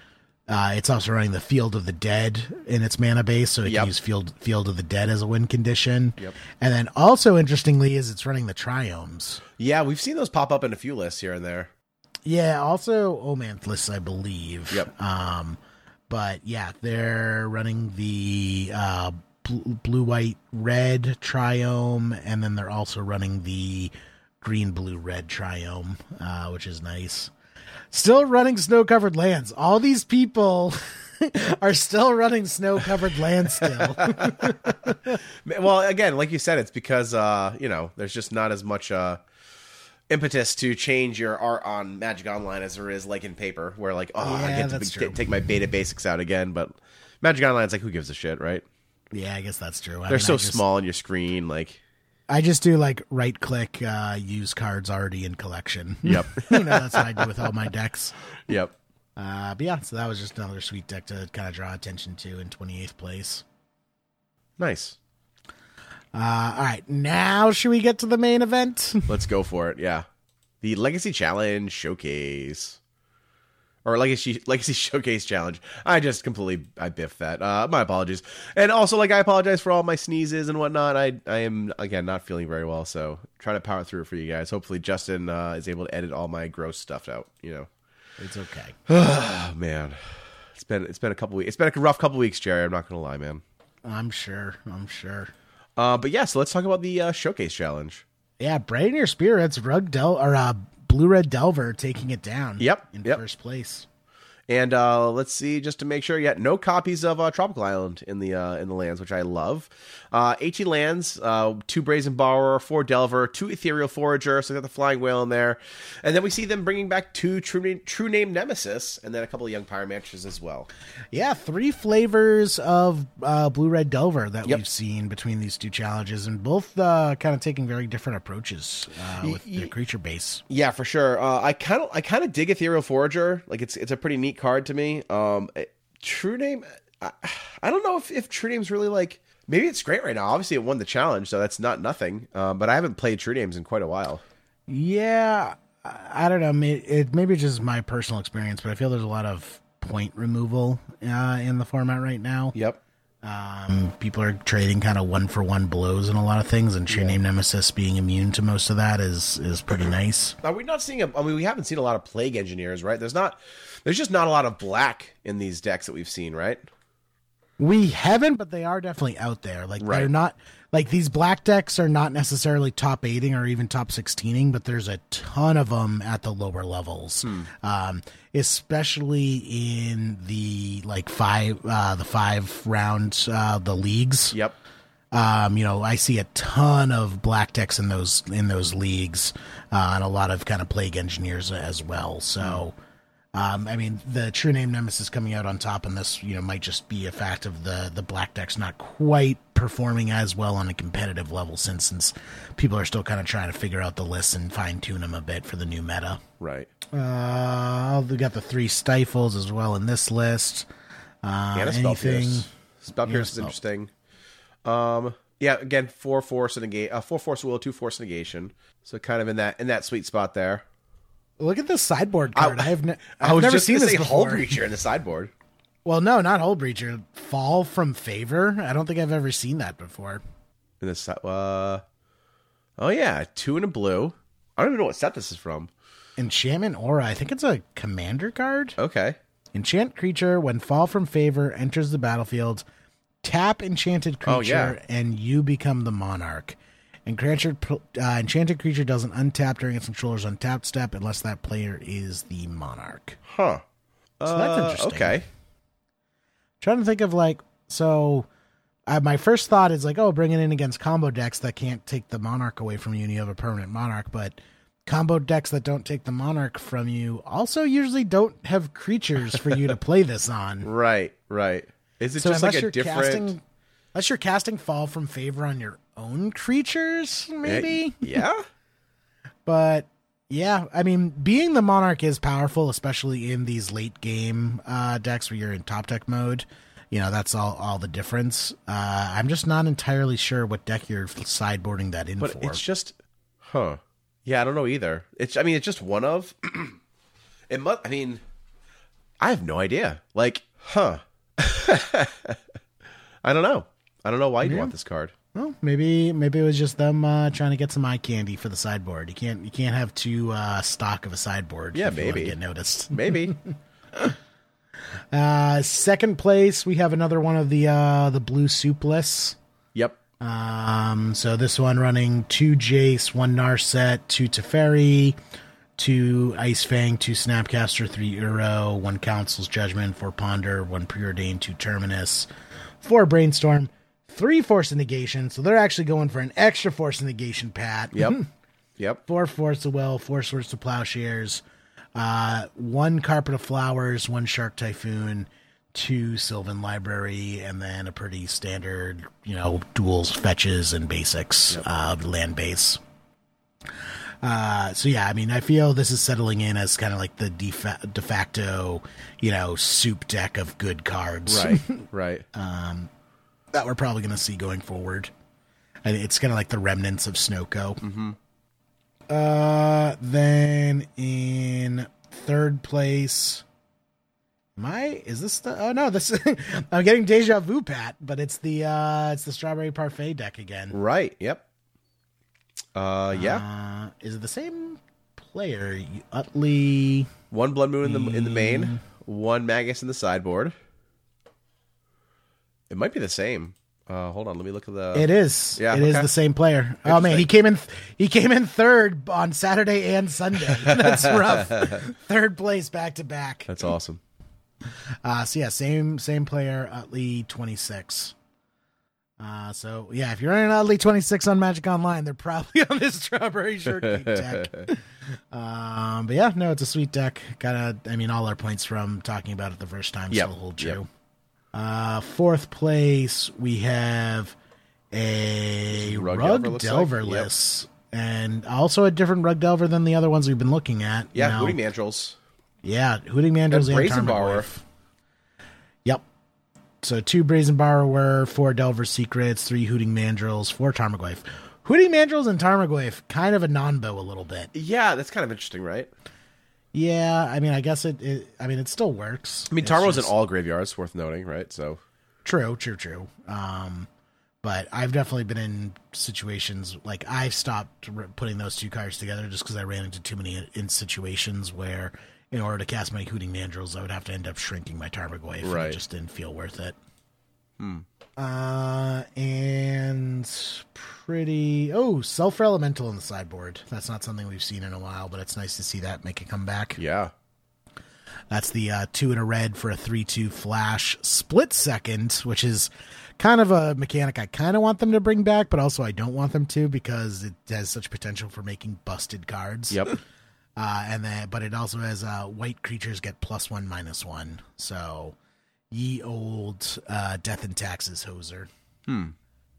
uh, it's also running the Field of the Dead in its mana base, so it Yep. can use Field Field of the Dead as a win condition. Yep. And then also interestingly is it's running the Triomes. Yeah, we've seen those pop up in a few lists here and there. Yeah, also Omanthless, I believe. Yep. Um, but yeah, they're running the uh, blue, blue, white, red triome, and then they're also running the green, blue, red triome, uh, which is nice. Still running snow covered lands. All these people are still running snow covered lands still. Well, again, like you said, it's because uh, you know there's just not as much uh, impetus to change your art on Magic Online as there is like in paper, where like oh I get to be- true. take my beta basics out again, but Magic Online's like who gives a shit, right? yeah, I guess that's true. I They're mean, so just- small on your screen, like I just do like right click, uh, use cards already in collection. Yep. you know, that's what I do with all my decks. yep. Uh, but yeah, so that was just another sweet deck to kind of draw attention to in 28th place. Nice. Uh, all right, now should we get to the main event? Let's go for it. Yeah. The Legacy Challenge Showcase. Or Legacy Legacy Showcase Challenge. I just completely I biffed that. Uh my apologies. And also like I apologize for all my sneezes and whatnot. I I am again not feeling very well, so trying to power through it for you guys. Hopefully Justin uh, is able to edit all my gross stuff out, you know. it's okay. Oh man. It's been it's been a couple weeks. It's been a rough couple weeks, Jerry. I'm not gonna lie, man. I'm sure. I'm sure. Uh, but yeah, so let's talk about the uh, showcase challenge. Yeah, Brighten Your Spirits, Rug Del or uh, Blue Red Delver taking it down. Yep, in yep. first place. And uh, let's see, just to make sure, yeah, no copies of uh, Tropical Island in the uh, in the lands, which I love. Uh, 18 lands, uh, two Brazen Borrower, four Delver, two Ethereal Forager, so they got the Flying Whale in there, and then we see them bringing back two True Name, True Name Nemesis, and then a couple of Young Pyromancers as well. Yeah, three flavors of uh, Blue Red Delver that Yep. we've seen between these two challenges, and both uh, kind of taking very different approaches uh, with their creature base. Yeah, for sure. Uh, I kind of I kind of dig Ethereal Forager. Like it's it's a pretty neat card to me. Um, True Name, I, I don't know if if True Name's really like. Maybe it's great right now. Obviously, it won the challenge, so that's not nothing. Um, but I haven't played True Names in quite a while. Yeah, I don't know. May- It maybe just my personal experience, but I feel there's a lot of point removal uh, in the format right now. Yep. Um, people are trading kind of one for one blows in a lot of things, and True Name Nemesis being immune to most of that is is pretty nice. Are we not seeing a? I mean, we haven't seen a lot of Plague Engineers, right? There's not. There's just not a lot of black in these decks that we've seen, right? We haven't, but they are definitely out there. Like Right. they're not like these black decks are not necessarily top eighting or even top sixteening, but there's a ton of them at the lower levels, um, especially in the like five, uh, the five round, uh, the leagues. Yep. Um, you know, I see a ton of black decks in those in those leagues, uh, and a lot of kind of plague engineers as well. So, um, I mean, the true name Nemesis coming out on top in this, you know, might just be a fact of the the black decks not quite performing as well on a competitive level since since people are still kind of trying to figure out the lists and fine tune them a bit for the new meta. Right. Uh, we got the three stifles as well in this list. Uh, And a spell anything? pierce. Spell pierce is interesting. Um, yeah, again, four force and negate, uh, four force will, two force negation. So kind of in that in that sweet spot there. Look at this sideboard card. I, have ne- I've never seen this say Hull before. Breacher in the sideboard. Well, no, not Hull Breacher. Fall from favor. I don't think I've ever seen that before. In the si- uh, oh yeah, two in a blue. I don't even know what set this is from. Enchantment Aura. I think it's a commander card. Okay. Enchant creature when fall from favor enters the battlefield. Tap enchanted creature Oh, yeah. and you become the monarch. Creature, uh, enchanted creature doesn't untap during its controller's untapped step unless that player is the monarch. Huh. So that's Uh, interesting. Okay. trying to think of like so uh, my first thought is like oh bring it in against combo decks that can't take the monarch away from you and you have a permanent monarch but combo decks that don't take the monarch from you also usually don't have creatures for you to play this on Right. Right. Is it so just like a different? casting unless you're casting fall from favor on your own creatures maybe Yeah. but yeah, I mean, being the monarch is powerful, especially in these late game uh, decks where you're in top deck mode. You know, that's all all the difference. Uh, I'm just not entirely sure what deck you're sideboarding that in But for. it's just, huh? Yeah, I don't know either. It's, I mean, it's just one of. it must. I mean, I have no idea. Like, huh? I don't know. I don't know why you would want this card. Well, maybe maybe it was just them uh, trying to get some eye candy for the sideboard. You can't you can't have two uh, stock of a sideboard. Yeah, maybe. get noticed. Maybe. Uh, second place, we have another one of the uh, the blue soupless. yep. Um, so this one running two Jace, one Narset, two Teferi, two Ice Fang, two Snapcaster, three Uro, one Council's Judgment, four Ponder, one Preordained, two Terminus, four Brainstorm, three Force of Negation. So they're actually going for an extra Force of Negation, Pat. Yep. yep. four Force of Will, four Swords to Plowshares, uh, one Carpet of Flowers, one Shark Typhoon, two Sylvan Library, and then a pretty standard, you know, duels, fetches, and basics uh, land base. Uh, so yeah, I mean, I feel this is settling in as kind of like the de, fa- de facto, you know, soup deck of good cards Right. Right. That we're probably going to see going forward. And it's kind of like the remnants of Snoko. Mm-hmm. Uh, then in third place, my Is this the? Oh no, this I'm getting deja vu, Pat. But it's the uh, it's the strawberry parfait deck again. right. Yep. Uh, yeah. Uh, is it the same player? Utley. one blood moon in the in the main, one magus in the sideboard. It might be the same. Uh, hold on, let me look at the. It is. Yeah, it is okay. the same player. Oh man, he came in. He came in third on Saturday and Sunday. That's rough. third place back to back. That's awesome. Uh, so yeah, same same player. Utley twenty six. Uh, so yeah, if you're running Utley twenty six on Magic Online, they're probably on this strawberry shortcake deck. Um, but yeah, no, it's a sweet deck. Gotta, I mean, all our points from talking about it the first time Yep, still hold yep. Uh, fourth place, we have a Rug Rug, Delver, Delver, looks like. Yep. list. And also a different Rug Delver than the other ones we've been looking at. Yeah, Hooting Mandrills. yeah, Hooting Mandrills And and. Tarmogoyf. Yep. So two Brazen Borrower, four Delver Secrets, three Hooting Mandrills, four Tarmogoyf. Hooting Mandrills and Tarmogoyf, kind of a non-bow a little bit. Yeah, that's kind of interesting, right? Yeah, I mean, I guess it. it I mean, it still works. I mean, It's Tarmo's in all graveyards, worth noting, right? So True, true, true. Um, but I've definitely been in situations like I've stopped r- putting those two cards together just because I ran into too many in situations where, in order to cast my Hooting Mandrills, I would have to end up shrinking my Tarmogoyf. and It just didn't feel worth it. Uh, and pretty. Oh, Sulfur Elemental on the sideboard. That's not something we've seen in a while, but it's nice to see that make a comeback. yeah, That's the uh, two and a red for a three-two flash split second, which is kind of a mechanic I kind of want them to bring back, but also I don't want them to because it has such potential for making busted cards. yep. Uh, and then, but it also has uh, white creatures get plus one minus one. So, ye old uh, death and taxes hoser. Hmm.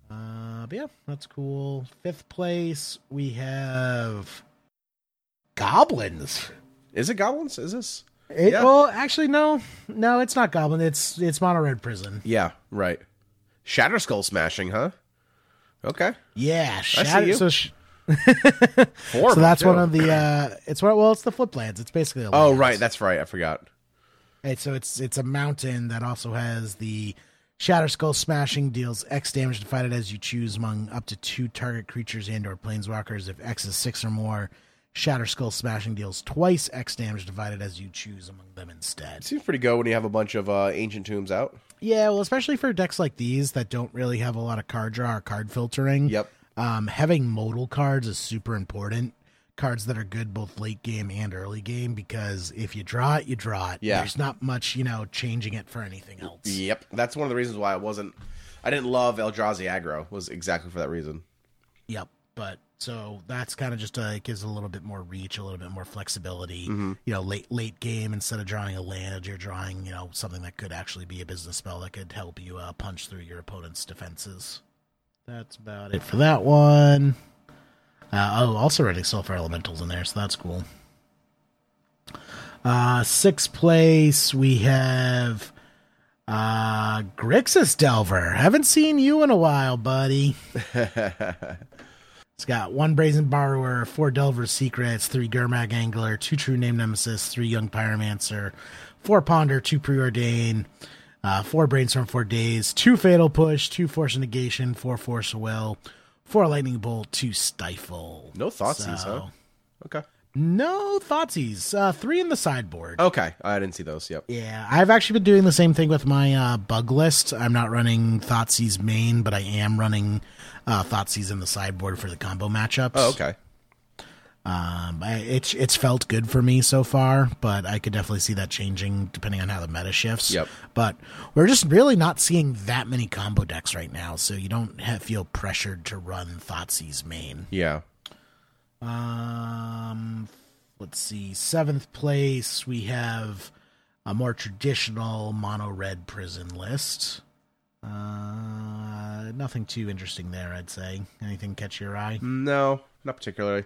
Uh, but yeah, that's cool. Fifth place, we have goblins. Is it goblins? Is this? It, Yeah. Well, actually, no, no, it's not Goblin. It's it's Mono Red Prison. Yeah, right. Shatterskull Smashing, huh? Okay, Yeah, Shatter, so sh- so that's one of the. uh It's what? Well, it's the Fliplands. It's basically. A Oh, right. That's right. I forgot. Right, so it's it's a mountain that also has the Shatterskull Smashing deals X damage divided as you choose among up to two target creatures and or planeswalkers. If X is six or more, Shatterskull Smashing deals twice X damage divided as you choose among them instead. Seems pretty good when you have a bunch of uh, ancient tombs out. Yeah, well, especially for decks like these that don't really have a lot of card draw or card filtering. Yep. Um, having modal cards is super important. Cards that are good both late game and early game because if you draw it, you draw it. Yeah. There's not much, you know, changing it for anything else. Yep. That's one of the reasons why I wasn't. I didn't love Eldrazi aggro. Was exactly for that reason. Yep. But so that's kind of just uh, it gives a little bit more reach, a little bit more flexibility. Mm-hmm. You know, late late game instead of drawing a land, you're drawing you know something that could actually be a business spell that could help you uh, punch through your opponent's defenses. That's about it for that one. Uh, oh, also running sulfur elementals in there, so that's cool. Uh, sixth place we have uh Grixis Delver. Haven't seen you in a while, buddy. It's got one Brazen Borrower, four Delver Secrets, three Gurmag Angler, two True Name Nemesis, three Young Pyromancer, four Ponder, two Preordain, Uh, four brainstorm, four Daze, two fatal push, two force negation, four force of will, four lightning bolt, to stifle. No thoughtseize, So- huh? Okay. No thoughtseize. Uh, three in the sideboard. Okay. I didn't see those. Yep. Yeah, I've actually been doing the same thing with my uh, bug list. I'm not running Thoughtseize main, but I am running uh, Thoughtseize in the sideboard for the combo matchups. Oh, okay. Um, I, it's it's felt good for me so far, but I could definitely see that changing depending on how the meta shifts. Yep. But we're just really not seeing that many combo decks right now, so you don't have, feel pressured to run Thoughtseize main. Yeah. Um, let's see. Seventh place, we have a more traditional mono red prison list. Uh, nothing too interesting there, I'd say. Anything catch your eye? No, not particularly.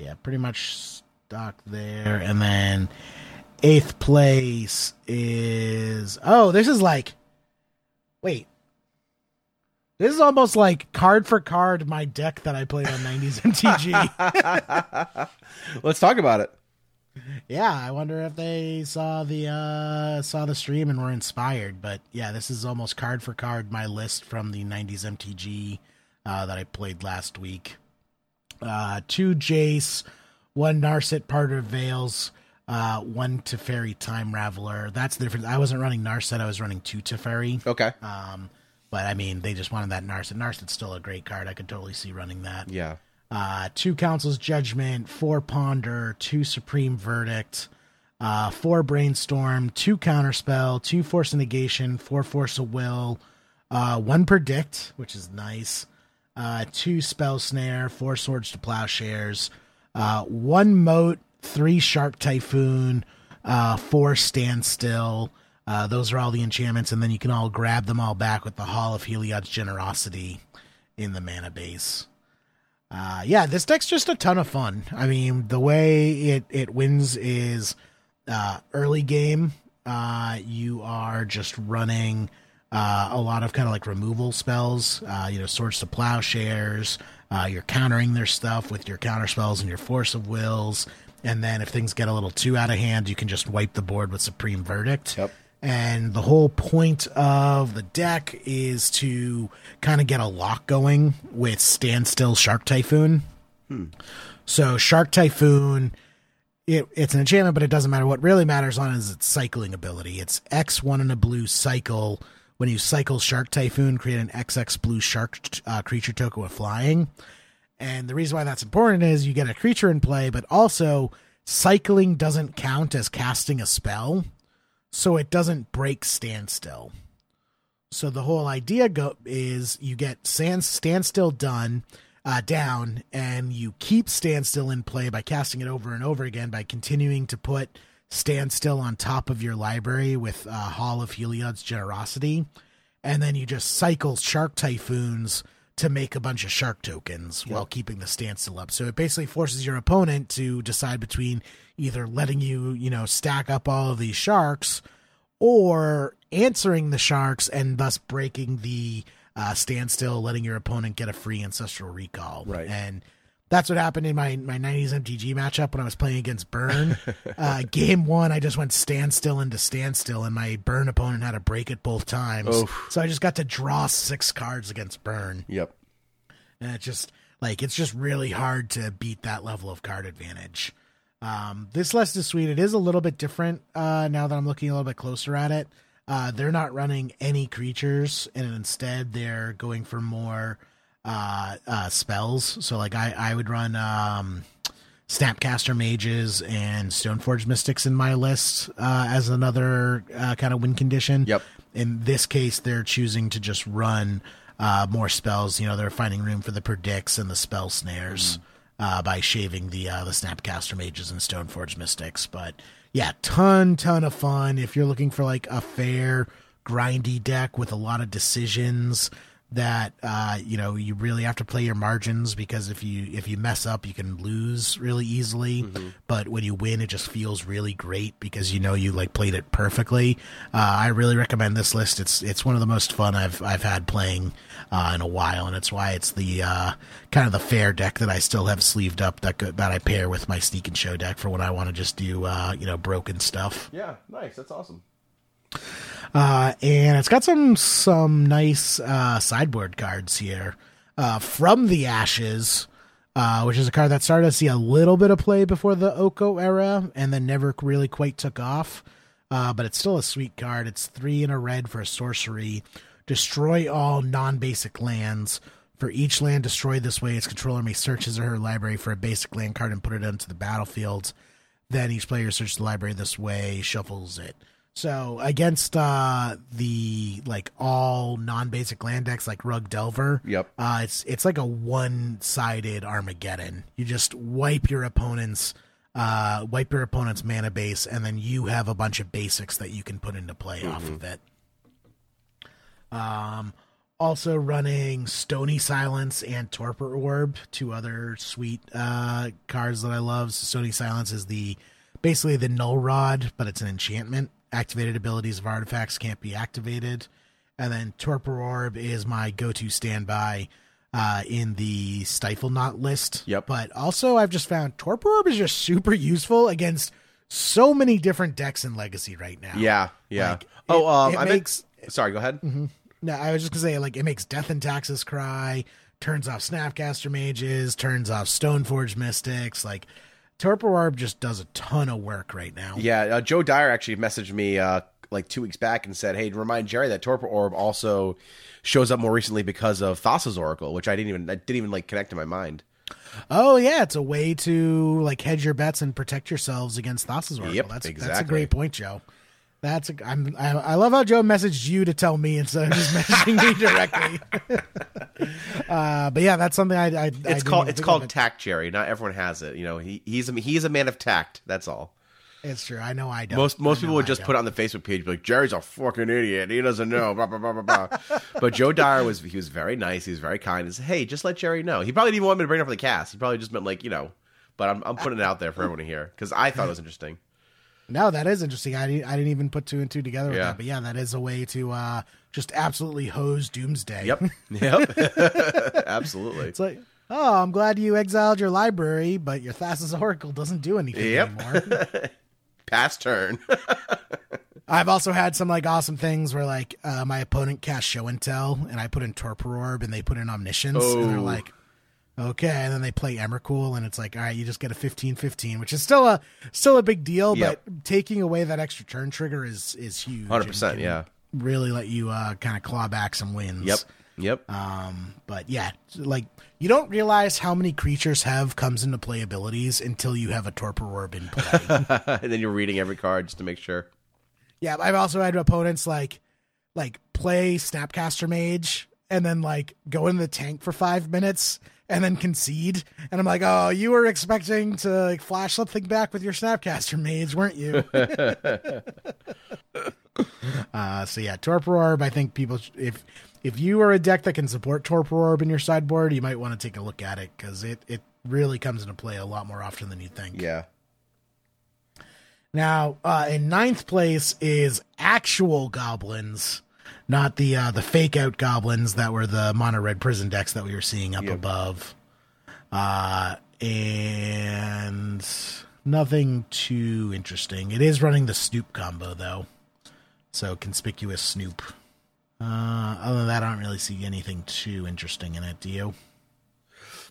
Yeah, pretty much stuck there. And then eighth place is oh, this is like wait. This is almost like card for card my deck that I played on 90s MTG. Let's talk about it. yeah, I wonder if they saw the uh saw the stream and were inspired. But yeah, this is almost card for card my list from the 90s MTG uh, that I played last week. Uh, two Jace, one Narset Parter of Veils, uh, one Teferi Time Raveler. That's the difference. I wasn't running Narset, I was running two Teferi. Okay. Um, but I mean, they just wanted that Narset. Narset's still a great card. I could totally see running that. yeah. Uh, two Council's Judgment, four Ponder, two Supreme Verdict, uh, four Brainstorm, two Counterspell, two Force of Negation, four Force of Will, uh, one Predict, which is nice, uh, two Spell Snare, four Swords to Plowshares, uh, one Moat, three Shark Typhoon, uh, four Standstill. Uh, those are all the enchantments, and then you can all grab them all back with the Hall of Heliod's Generosity in the mana base. Uh, yeah, this deck's just a ton of fun. I mean, the way it it wins is uh, early game. Uh, you are just running uh, a lot of kind of like removal spells. Uh, you know, swords to plowshares. Uh, you're countering their stuff with your counter spells and your force of wills. And then if things get a little too out of hand, you can just wipe the board with Supreme Verdict. Yep. And the whole point of the deck is to kind of get a lock going with Standstill Shark Typhoon. So Shark Typhoon, it, it's an enchantment, but it doesn't matter. What really matters on it is its cycling ability. It's X one in a blue cycle. When you cycle Shark Typhoon, create an XX blue shark uh, creature token with flying. And the reason why that's important is you get a creature in play, but also cycling doesn't count as casting a spell, so it doesn't break standstill. So the whole idea go- is you get stand- standstill done uh, down, and you keep standstill in play by casting it over and over again by continuing to put standstill on top of your library with uh, Hall of Heliod's generosity, and then you just cycle shark typhoons to make a bunch of shark tokens while keeping the standstill up. So it basically forces your opponent to decide between either letting you, you know, stack up all of these sharks or answering the sharks and thus breaking the uh, standstill, letting your opponent get a free ancestral recall. Right. And that's what happened in my, my 90s MTG matchup when I was playing against Burn. uh, game one, I just went standstill into standstill, and my Burn opponent had to break it both times. Oof. So I just got to draw six cards against Burn. Yep. And it's just like it's just really hard to beat that level of card advantage. Um, this list is sweet. It is a little bit different uh, now that I'm looking a little bit closer at it. Uh, they're not running any creatures, and instead they're going for more uh, uh, spells. So, like I, I would run um, Snapcaster Mages and Stoneforge Mystics in my list uh, as another uh, kind of win condition. Yep. In this case, they're choosing to just run uh, more spells. You know, they're finding room for the predicts and the spell snares uh, by shaving the uh, the Snapcaster Mages and Stoneforge Mystics. But yeah, ton ton of fun if you're looking for like a fair grindy deck with a lot of decisions that uh, you know you really have to play your margins because if you if you mess up you can lose really easily but when you win it just feels really great because you know you like played it perfectly uh, I really recommend this list it's it's one of the most fun I've I've had playing uh, in a while and it's why it's the uh, kind of the fair deck that I still have sleeved up that that I pair with my sneak and show deck for when I want to just do uh, you know broken stuff Yeah. Nice. That's awesome. Uh, and it's got some some nice uh, sideboard cards here. Uh, from the Ashes, uh, which is a card that started to see a little bit of play before the Oko era and then never really quite took off. Uh, but it's still a sweet card. It's three in a red for a sorcery. Destroy all non basic lands. For each land destroyed this way, its controller may search his or her library for a basic land card and put it onto the battlefield. Then each player searches the library this way, shuffles it. So against uh the like all non-basic land decks like Rug Delver, Yep. uh, it's it's like a one-sided Armageddon. You just wipe your opponent's uh wipe your opponent's mana base, and then you have a bunch of basics that you can put into play off of it. Um, also running Stony Silence and Torpor Orb, two other sweet uh cards that I love. So Stony Silence is the basically the Null Rod, but it's an enchantment. Activated abilities of artifacts can't be activated. And then Torpor Orb is my go-to standby uh, in the Stiflenought list. Yep. But also, I've just found Torpor Orb is just super useful against so many different decks in Legacy right now. Yeah, yeah. Like, oh, it- um, it I meant- makes- Sorry, go ahead. No, I was just gonna say like it makes Death and Taxes cry, turns off Snapcaster Mages, turns off Stoneforge Mystics. Like Torpor Orb just does a ton of work right now. Yeah, uh, Joe Dyer actually messaged me uh, like two weeks back and said, "Hey, remind Jerry that Torpor Orb also shows up more recently because of Thassa's Oracle, which I didn't even I didn't even like connect in my mind." Oh yeah, it's a way to like hedge your bets and protect yourselves against Thassa's Oracle. Yep, that's that's a great point, Joe. That's a, I'm I, I love how Joe messaged you to tell me instead of just messaging me directly. uh, but yeah, that's something I. I It's called it's called tact, Jerry. Not everyone has it. You know, he, he's a, he's a man of tact. That's all. It's true. I know I don't. Most most people would I just put it on the Facebook page, like Jerry's a fucking idiot. He doesn't know. Blah, blah, blah, blah, blah. but Joe Dyer was he was very nice. He was very kind. He said, "Hey, just let Jerry know." He probably didn't want me to bring it up for the cast. He probably just meant like you know. But I'm I'm putting it out there for everyone to hear because I thought it was interesting. No, that is interesting. I didn't, I didn't even put two and two together with Yeah. that. But yeah, that is a way to uh, just absolutely hose Doomsday. Yep. Yep. Absolutely. It's like, oh, I'm glad you exiled your library, but your Thassa's Oracle doesn't do anything Yep. anymore. Past turn. I've also had some like awesome things where like uh, my opponent cast Show and Tell, and I put in Torpor Orb, and they put in Omniscience, and they're Oh. like, okay, and then they play Emrakul, and it's like, all right, you just get a 15-15, which is still a still a big deal, Yep. but taking away that extra turn trigger is is huge. Hundred and percent. can Yeah. really let you uh, kind of claw back some wins. Yep. Yep. Um, but yeah, like you don't realize how many creatures have comes into play abilities until you have a Torpor Orb in play. and then you're reading every card just to make sure. yeah, I've also had opponents like like play Snapcaster Mage and then like go in the tank for five minutes and then concede, and I'm like, oh, you were expecting to like, flash something back with your Snapcaster Mage, weren't you? uh, so yeah, Torpor Orb. I think people sh- if if you are a deck that can support Torpor Orb in your sideboard, you might want to take a look at it because it it really comes into play a lot more often than you think. Yeah. Now, uh, in ninth place is actual goblins, not the uh, the fake out goblins that were the mono red prison decks that we were seeing up Yep. above. Uh, and nothing too interesting. It is running the Snoop combo though, so conspicuous Snoop. Uh, other than that, I don't really see anything too interesting in it. Do you?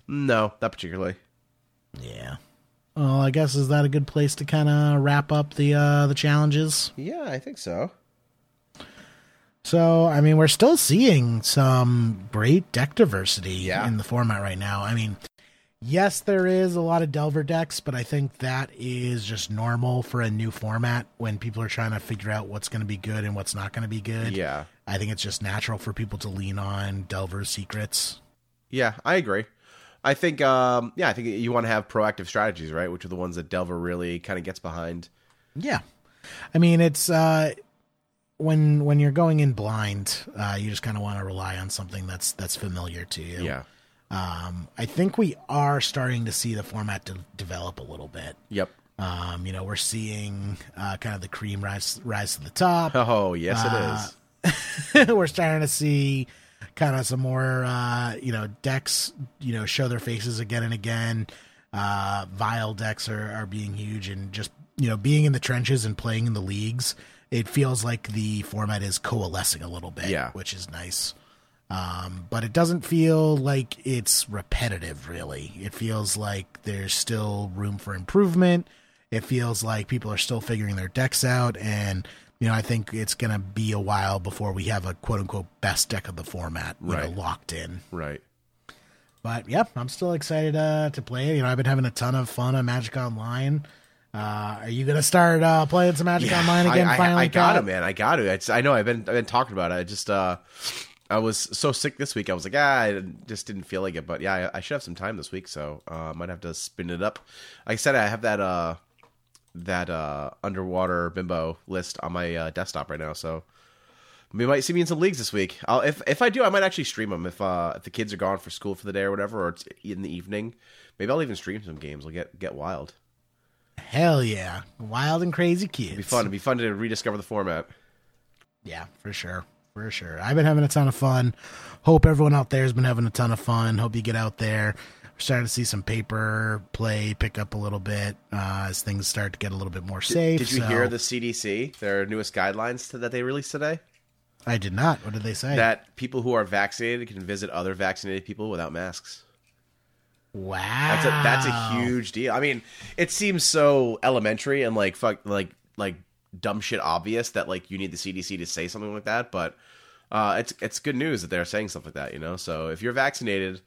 No, not particularly. Yeah. Well, I guess is that a good place to kind of wrap up the uh, the challenges? Yeah, I think so. So, I mean, we're still seeing some great deck diversity Yeah. in the format right now. I mean, yes, there is a lot of Delver decks, but I think that is just normal for a new format when people are trying to figure out what's going to be good and what's not going to be good. Yeah. I think it's just natural for people to lean on Delver's secrets. Yeah, I agree. I think, um, yeah, I think you want to have proactive strategies, right? Which are the ones that Delver really kind of gets behind. Yeah. I mean, it's uh when when you're going in blind, uh you just kind of want to rely on something that's that's familiar to you. Yeah. Um, I think we are starting to see the format de- develop a little bit. Yep. Um, you know, we're seeing uh, kind of the cream rise rise to the top. Oh, yes, it is. we're starting to see kind of some more, uh, you know, decks, you know, show their faces again and again. Uh, Vial decks are, are being huge and just, you know, being in the trenches and playing in the leagues it feels like the format is coalescing a little bit, Yeah. which is nice. Um, but it doesn't feel like it's repetitive, really. It feels like there's still room for improvement. It feels like people are still figuring their decks out, and you know, I think it's gonna be a while before we have a quote unquote best deck of the format, Right. know, locked in. Right. But yep, I'm still excited uh, to play it. You know, I've been having a ton of fun on Magic Online. Uh, are you gonna start uh, playing some Magic Online again? I, I, finally, I got it, man. I got it. It's, I know. I've been I've been talking about it. I just uh, I was so sick this week. I was like, ah, I just didn't feel like it. But yeah, I, I should have some time this week, so uh, I might have to spin it up. Like I said, I have that uh that uh underwater bimbo list on my uh, desktop right now, so. You might see me in some leagues this week. I'll, if if I do, I might actually stream them. If uh if the kids are gone for school for the day or whatever, or it's in the evening, maybe I'll even stream some games. I'll get get wild. Hell yeah, wild and crazy kids. It'd be fun. It'd be fun to rediscover the format. Yeah, for sure. For sure. I've been having a ton of fun. Hope everyone out there has been having a ton of fun. Hope you get out there. We're starting to see some paper play pick up a little bit uh, as things start to get a little bit more safe. Did you so- hear the CDC, their newest guidelines to, that they released today? I did not. What did they say? That people who are vaccinated can visit other vaccinated people without masks. Wow. That's a that's a huge deal. I mean, it seems so elementary and like fuck like like dumb shit obvious that like you need the CDC to say something like that, but uh, it's it's good news that they're saying stuff like that. You know, so if you're vaccinated.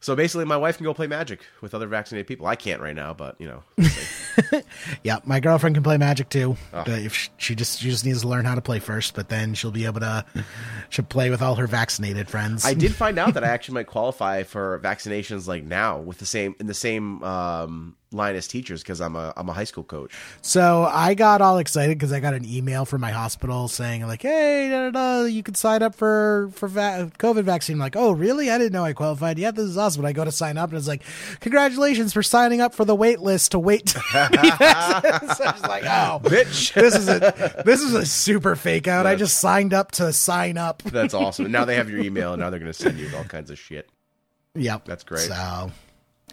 So basically, my wife can go play Magic with other vaccinated people. I can't right now, but you know, we'll. Yeah, my girlfriend can play Magic too. Oh. If she, she just she just needs to learn how to play first, but then she'll be able to she'll play with all her vaccinated friends. I did find out that I actually might qualify for vaccinations like now with the same in the same um, line as teachers because I'm a I'm a high school coach. So I got all excited because I got an email from my hospital saying like, "Hey, da, da, da, you can sign up for for va- COVID vaccine." I'm like, "Oh, really? I didn't know I qualified. Yeah, this is awesome." But I go to sign up and it's like, "Congratulations for signing up for the wait list to wait." to be vaccinated." so I was like, "Oh, Bitch. this is a this is a super fake out. I just signed up to sign up." That's awesome. Now they have your email, and now they're going to send you all kinds of shit. Yep, That's great. So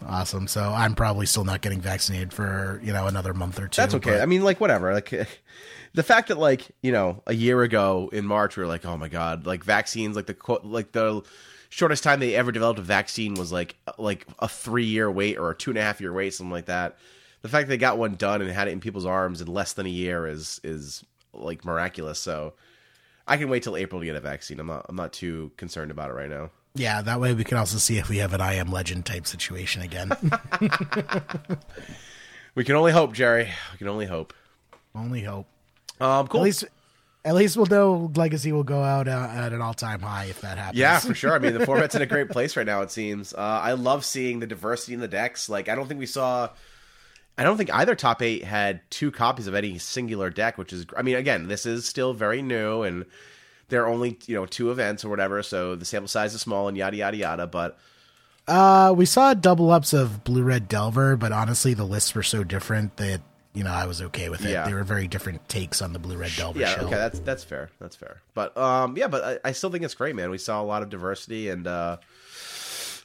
awesome. So I'm probably still not getting vaccinated for you know another month or two. That's okay. but- I mean, like whatever. Like the fact that like you know a year ago in March we were like, oh my god, like vaccines, like the like the shortest time they ever developed a vaccine was like like a three year wait or a two and a half year wait, something like that. The fact that they got one done and had it in people's arms in less than a year is is like miraculous. So I can wait till April to get a vaccine. I'm not I'm not too concerned about it right now. Yeah, that way we can also see if we have an I am legend type situation again. We can only hope, Jerry. We can only hope. Only hope. Um, cool. At least, at least we'll know Legacy will go out uh, at an all time high if that happens. Yeah, for sure. I mean, the format's in a great place right now. It seems. Uh, I love seeing the diversity in the decks. Like, I don't think we saw. I don't think either top eight had two copies of any singular deck, which is. I mean, again, this is still very new, and there are only you know two events or whatever, so the sample size is small and yada yada yada. But Uh, we saw double ups of Blue Red Delver, but honestly, the lists were so different that you know I was okay with it. Yeah. They were very different takes on the Blue Red Delver yeah, show. okay, that's that's fair. That's fair. But um, yeah, but I, I still think it's great, man. We saw a lot of diversity, and uh,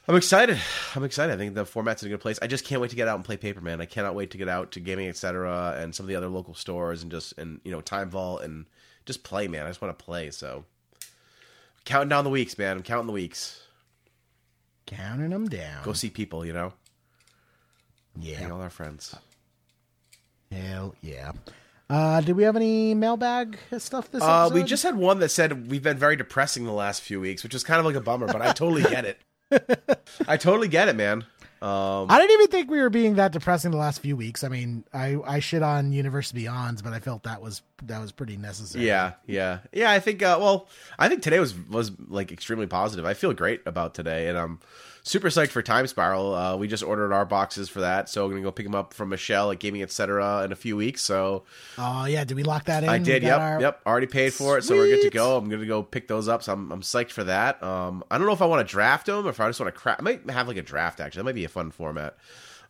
I'm excited. I'm excited. I think the format's in a good place. I just can't wait to get out and play Paper Man. I cannot wait to get out to gaming, etc., and some of the other local stores, and just and you know Time Vault and just play, man. I just want to play. So counting down the weeks, man. I'm counting the weeks. Counting them down. Go see people, you know, yeah. hang all our friends. Hell yeah. Uh, did we have any mailbag stuff this Uh, episode? we just had one that said we've been very depressing the last few weeks, which is kind of like a bummer, but I totally get it. I totally get it, man. Um, I didn't even think we were being that depressing the last few weeks. I mean, I, I shit on Universe Beyonds, but I felt that was that was pretty necessary. yeah, yeah, yeah. I think. Uh, well, I think today was was like extremely positive. I feel great about today, and I'm super psyched for Time Spiral. Uh, we just ordered our boxes for that, so I'm gonna go pick them up from Michelle at Gaming Etc. in a few weeks. So Oh yeah, did we lock that in? I did. Yep, our- yep. Already paid for it, so we're good to go. I'm gonna go pick those up. So I'm, I'm psyched for that. Um, I don't know if I want to draft them or if I just want to crack. I might have like a draft actually. That might be a fun format.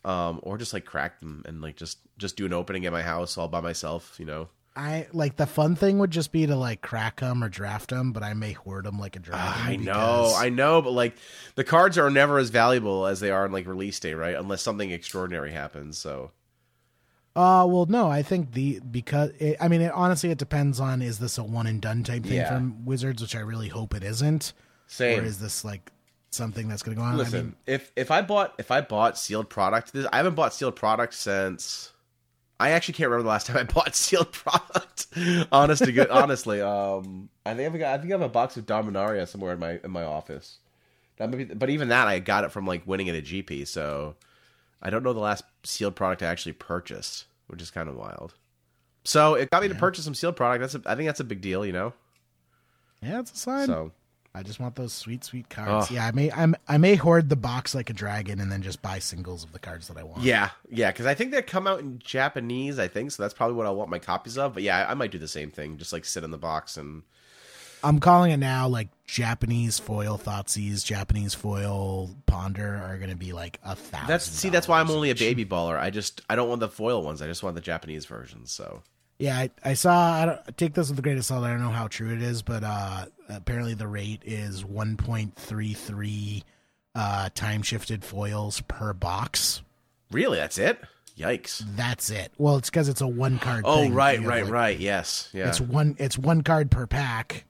Um, or just like crack them and like just just do an opening at my house all by myself. You know. I like the fun thing would just be to like crack them or draft them, but I may hoard them like a dragon. Ah, I know, I know, but like the cards are never as valuable as they are on like release day, right? Unless something extraordinary happens. So Uh, well, no, I think the because it, I mean, it, honestly, it depends on is this a one and done type thing Yeah. from Wizards, which I really hope it isn't, Same. or is this like something that's going to go on? Listen, I mean, if if I bought if I bought sealed product, this, I haven't bought sealed product since. I actually can't remember the last time I bought sealed product. Honest to good, honestly, um, I think I've got, I think I have a box of Dominaria somewhere in my in my office. That but even that I got it from like winning at a GP, so I don't know the last sealed product I actually purchased, which is kind of wild. So it got me to purchase some sealed product. That's a, I think that's a big deal, you know. yeah, it's a sign. So I just want those sweet, sweet cards. Ugh. Yeah, I may, I'm, I may hoard the box like a dragon and then just buy singles of the cards that I want. Yeah, yeah, because I think they come out in Japanese. I think so. That's probably what I want my copies of. But yeah, I, I might do the same thing. Just like sit in the box and I'm calling it now like Japanese foil Thoughtseize, Japanese foil Ponder are going to be like a thousand. that's see. That's why I'm only a baby baller. I just I don't want the foil ones. I just want the Japanese versions. So Yeah, I, I saw. I don't take this with the greatest salt. I don't know how true it is, but uh, apparently the rate is 1.33 uh, time shifted foils per box. really, that's it. Yikes. That's it. Well, it's because it's a one card. Oh thing. right, You right, like, right. Yes, yeah. It's one. It's one card per pack.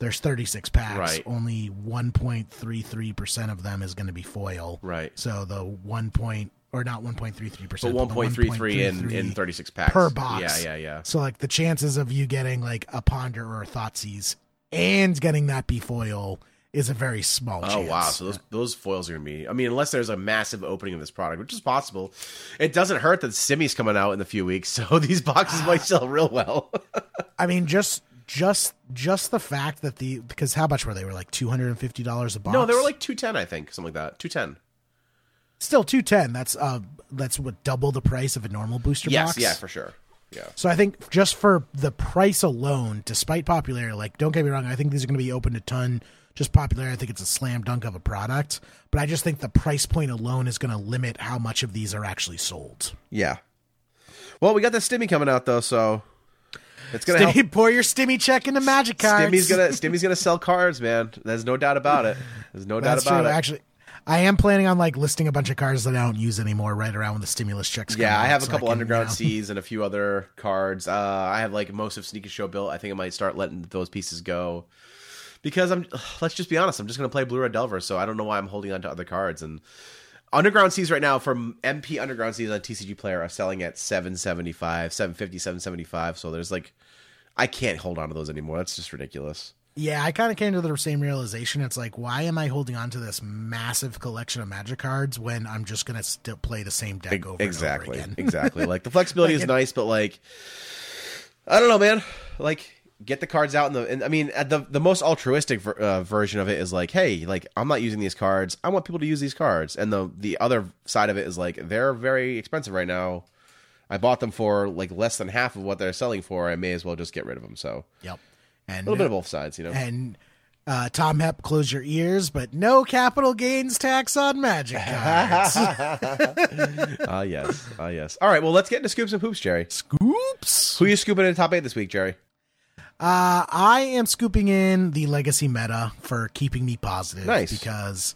There's 36 packs. Right. Only 1.33 percent of them is going to be foil. Right. So the one point or not 1.33 percent, but percent. one point three three in in thirty six packs per box. Yeah, yeah, yeah. So like the chances of you getting like a ponder or a thoughtseize and getting that be foil is a very small chance. Oh chance. wow! So those those foils are gonna be. I mean, unless there's a massive opening of this product, which is possible, it doesn't hurt that Simmy's coming out in a few weeks, so these boxes might ah. sell real well. I mean, just just just the fact that the because how much were they? Were like two hundred and fifty dollars a box. no, they were like two ten, I think, something like that. Two ten. Still two ten. That's uh that's what double the price of a normal booster Yes, box. yeah, for sure. Yeah. So I think just for the price alone, despite popularity, like don't get me wrong, I think these are going to be open to ton. Just popularity, I think it's a slam dunk of a product. But I just think the price point alone is going to limit how much of these are actually sold. Yeah. Well, we got the Stimmy coming out though, so it's gonna help. Pour your Stimmy check into Magic cards. Stimmy's gonna Stimmy's gonna sell cards, man. There's no doubt about it. There's no doubt about true. it. Actually, I am planning on like listing a bunch of cards that I don't use anymore right around when the stimulus checks. Come. Yeah, I out, have a so couple can, underground you know- seas and a few other cards. Uh, I have like most of Sneak and Show built. I think I might start letting those pieces go because I'm. Let's just be honest. I'm just gonna play Blue Red Delver, so I don't know why I'm holding on to other cards and. Underground Seas right now from MP Underground Seas on TCG Player are selling at 775, 750, 775. So there's like I can't hold on to those anymore. That's just ridiculous. Yeah, I kind of came to the same realization. It's like, why am I holding on to this massive collection of Magic cards when I'm just gonna still play the same deck over exactly, and over again? exactly. Like the flexibility Like is it- nice, but like I don't know, man. Like get the cards out in the. And, I mean, at the the most altruistic ver, uh, version of it is like, hey, like I'm not using these cards. I want people to use these cards. And the the other side of it is like they're very expensive right now. I bought them for like less than half of what they're selling for. I may as well just get rid of them. So Yep. And a little bit of both sides, you know. and uh, Tom Hep, close your ears, but no capital gains tax on Magic cards. Ah yes, ah yes. All right, well let's get into scoops and poops, Jerry. Scoops. Who are you scooping in the top eight this week, Jerry? Uh, I am scooping in the legacy meta for keeping me positive. Nice. Because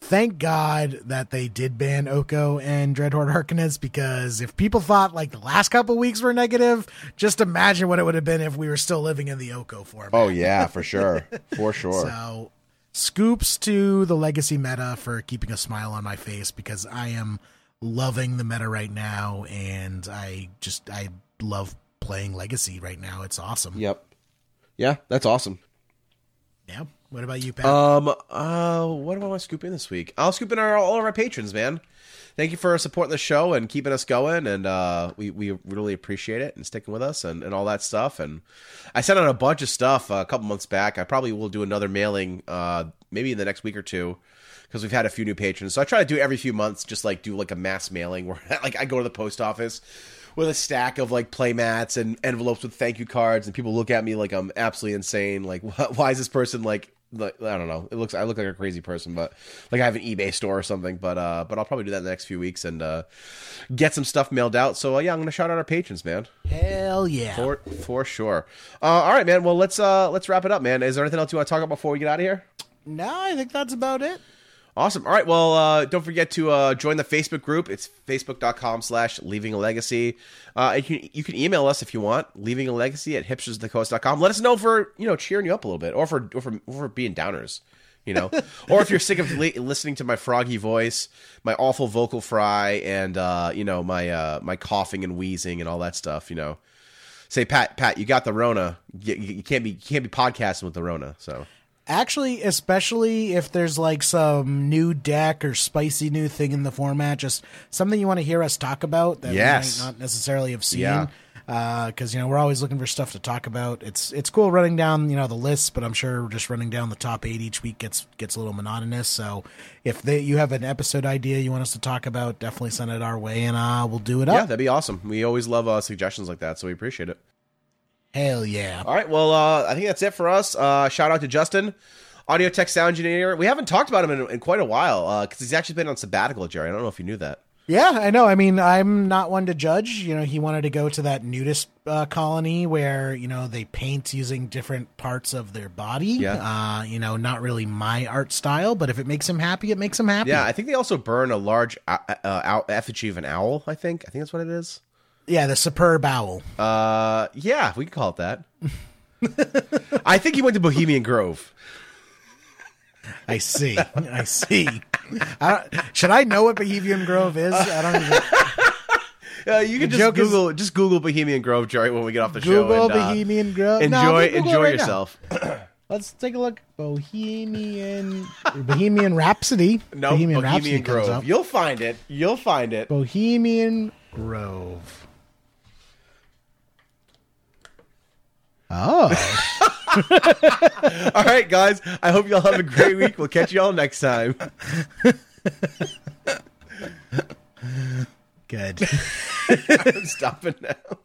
thank God that they did ban Oko and Dreadhorde Arcanist because if people thought like the last couple weeks were negative, just imagine what it would have been if we were still living in the Oko format. Oh yeah, for sure, for sure. So, scoops to the legacy meta for keeping a smile on my face because I am loving the meta right now, and I just I love playing legacy right now. It's awesome. Yep. Yeah, that's awesome. Yeah. What about you, Pat? Um, uh, what do I want to scoop in this week? I'll scoop in our, all of our patrons, man. Thank you for supporting the show and keeping us going, and uh, we we really appreciate it and sticking with us and, and all that stuff. And I sent out a bunch of stuff uh, a couple months back. I probably will do another mailing, uh, maybe in the next week or two, because we've had a few new patrons. So I try to do every few months, just like do like a mass mailing where like I go to the post office with a stack of like play mats and envelopes with thank you cards, and people look at me like I'm absolutely insane. Like, why is this person like? Like, I don't know. It looks I look like a crazy person, but like I have an eBay store or something. But uh, but I'll probably do that in the next few weeks and uh, get some stuff mailed out. So uh, yeah, I'm gonna shout out our patrons, man, Hell yeah. for for sure. Uh, all right, man. Well, let's uh let's wrap it up, man. Is there anything else you want to talk about before we get out of here? no, I think that's about it. Awesome. All right. Well, uh, don't forget to uh, join the Facebook group. It's facebook.com slash leaving a legacy. Uh, you, can, you can email us if you want, leaving a legacy at hipstersofthecoast.com. Let us know for, you know, cheering you up a little bit or for, or for, or for being downers, you know, or if you're sick of li- listening to my froggy voice, my awful vocal fry, and, uh, you know, my, uh, my coughing and wheezing and all that stuff, you know. Say, Pat, Pat, you got the Rona. You, you can't be, you can't be podcasting with the Rona. So, Actually, especially if there's like some new deck or spicy new thing in the format, just something you want to hear us talk about that Yes. we might not necessarily have seen. Yeah. Because you know we're always looking for stuff to talk about. It's it's cool running down you know the lists, but I'm sure just running down the top eight each week gets gets a little monotonous. So if they, you have an episode idea you want us to talk about, definitely send it our way and uh, we'll do it yeah, that'd be awesome. We always love uh, suggestions like that, so we appreciate it. Hell yeah! All right, well, uh, I think that's it for us. Uh, shout out to Justin, audio tech sound engineer. We haven't talked about him in, in quite a while because he's actually been on sabbatical, Jerry. I don't know if you knew that. Yeah, I know. I mean, I'm not one to judge. You know, he wanted to go to that nudist uh, colony where you know they paint using different parts of their body. Yeah. Uh, you know, not really my art style, but if it makes him happy, it makes him happy. Yeah, I think they also burn a large uh, uh, effigy of an owl. I think. I think that's what it is. Yeah, the superb owl. Uh, yeah, we can call it that. I think he went to Bohemian Grove. I see. I see. I should I know what Bohemian Grove is? I don't even Uh, you can just joke is- Google just Google Bohemian Grove, Jerry, when we get off the show. Google uh, Bohemian Grove. Enjoy, Google it enjoy right yourself. Let's take a look. Bohemian Bohemian Rhapsody. No, Bohemian, Bohemian, Rhapsody Grove. You'll find it. You'll find it. Bohemian Grove. Oh. All right, guys. I hope y'all have a great week. We'll catch y'all next time. Good. I'm stopping now.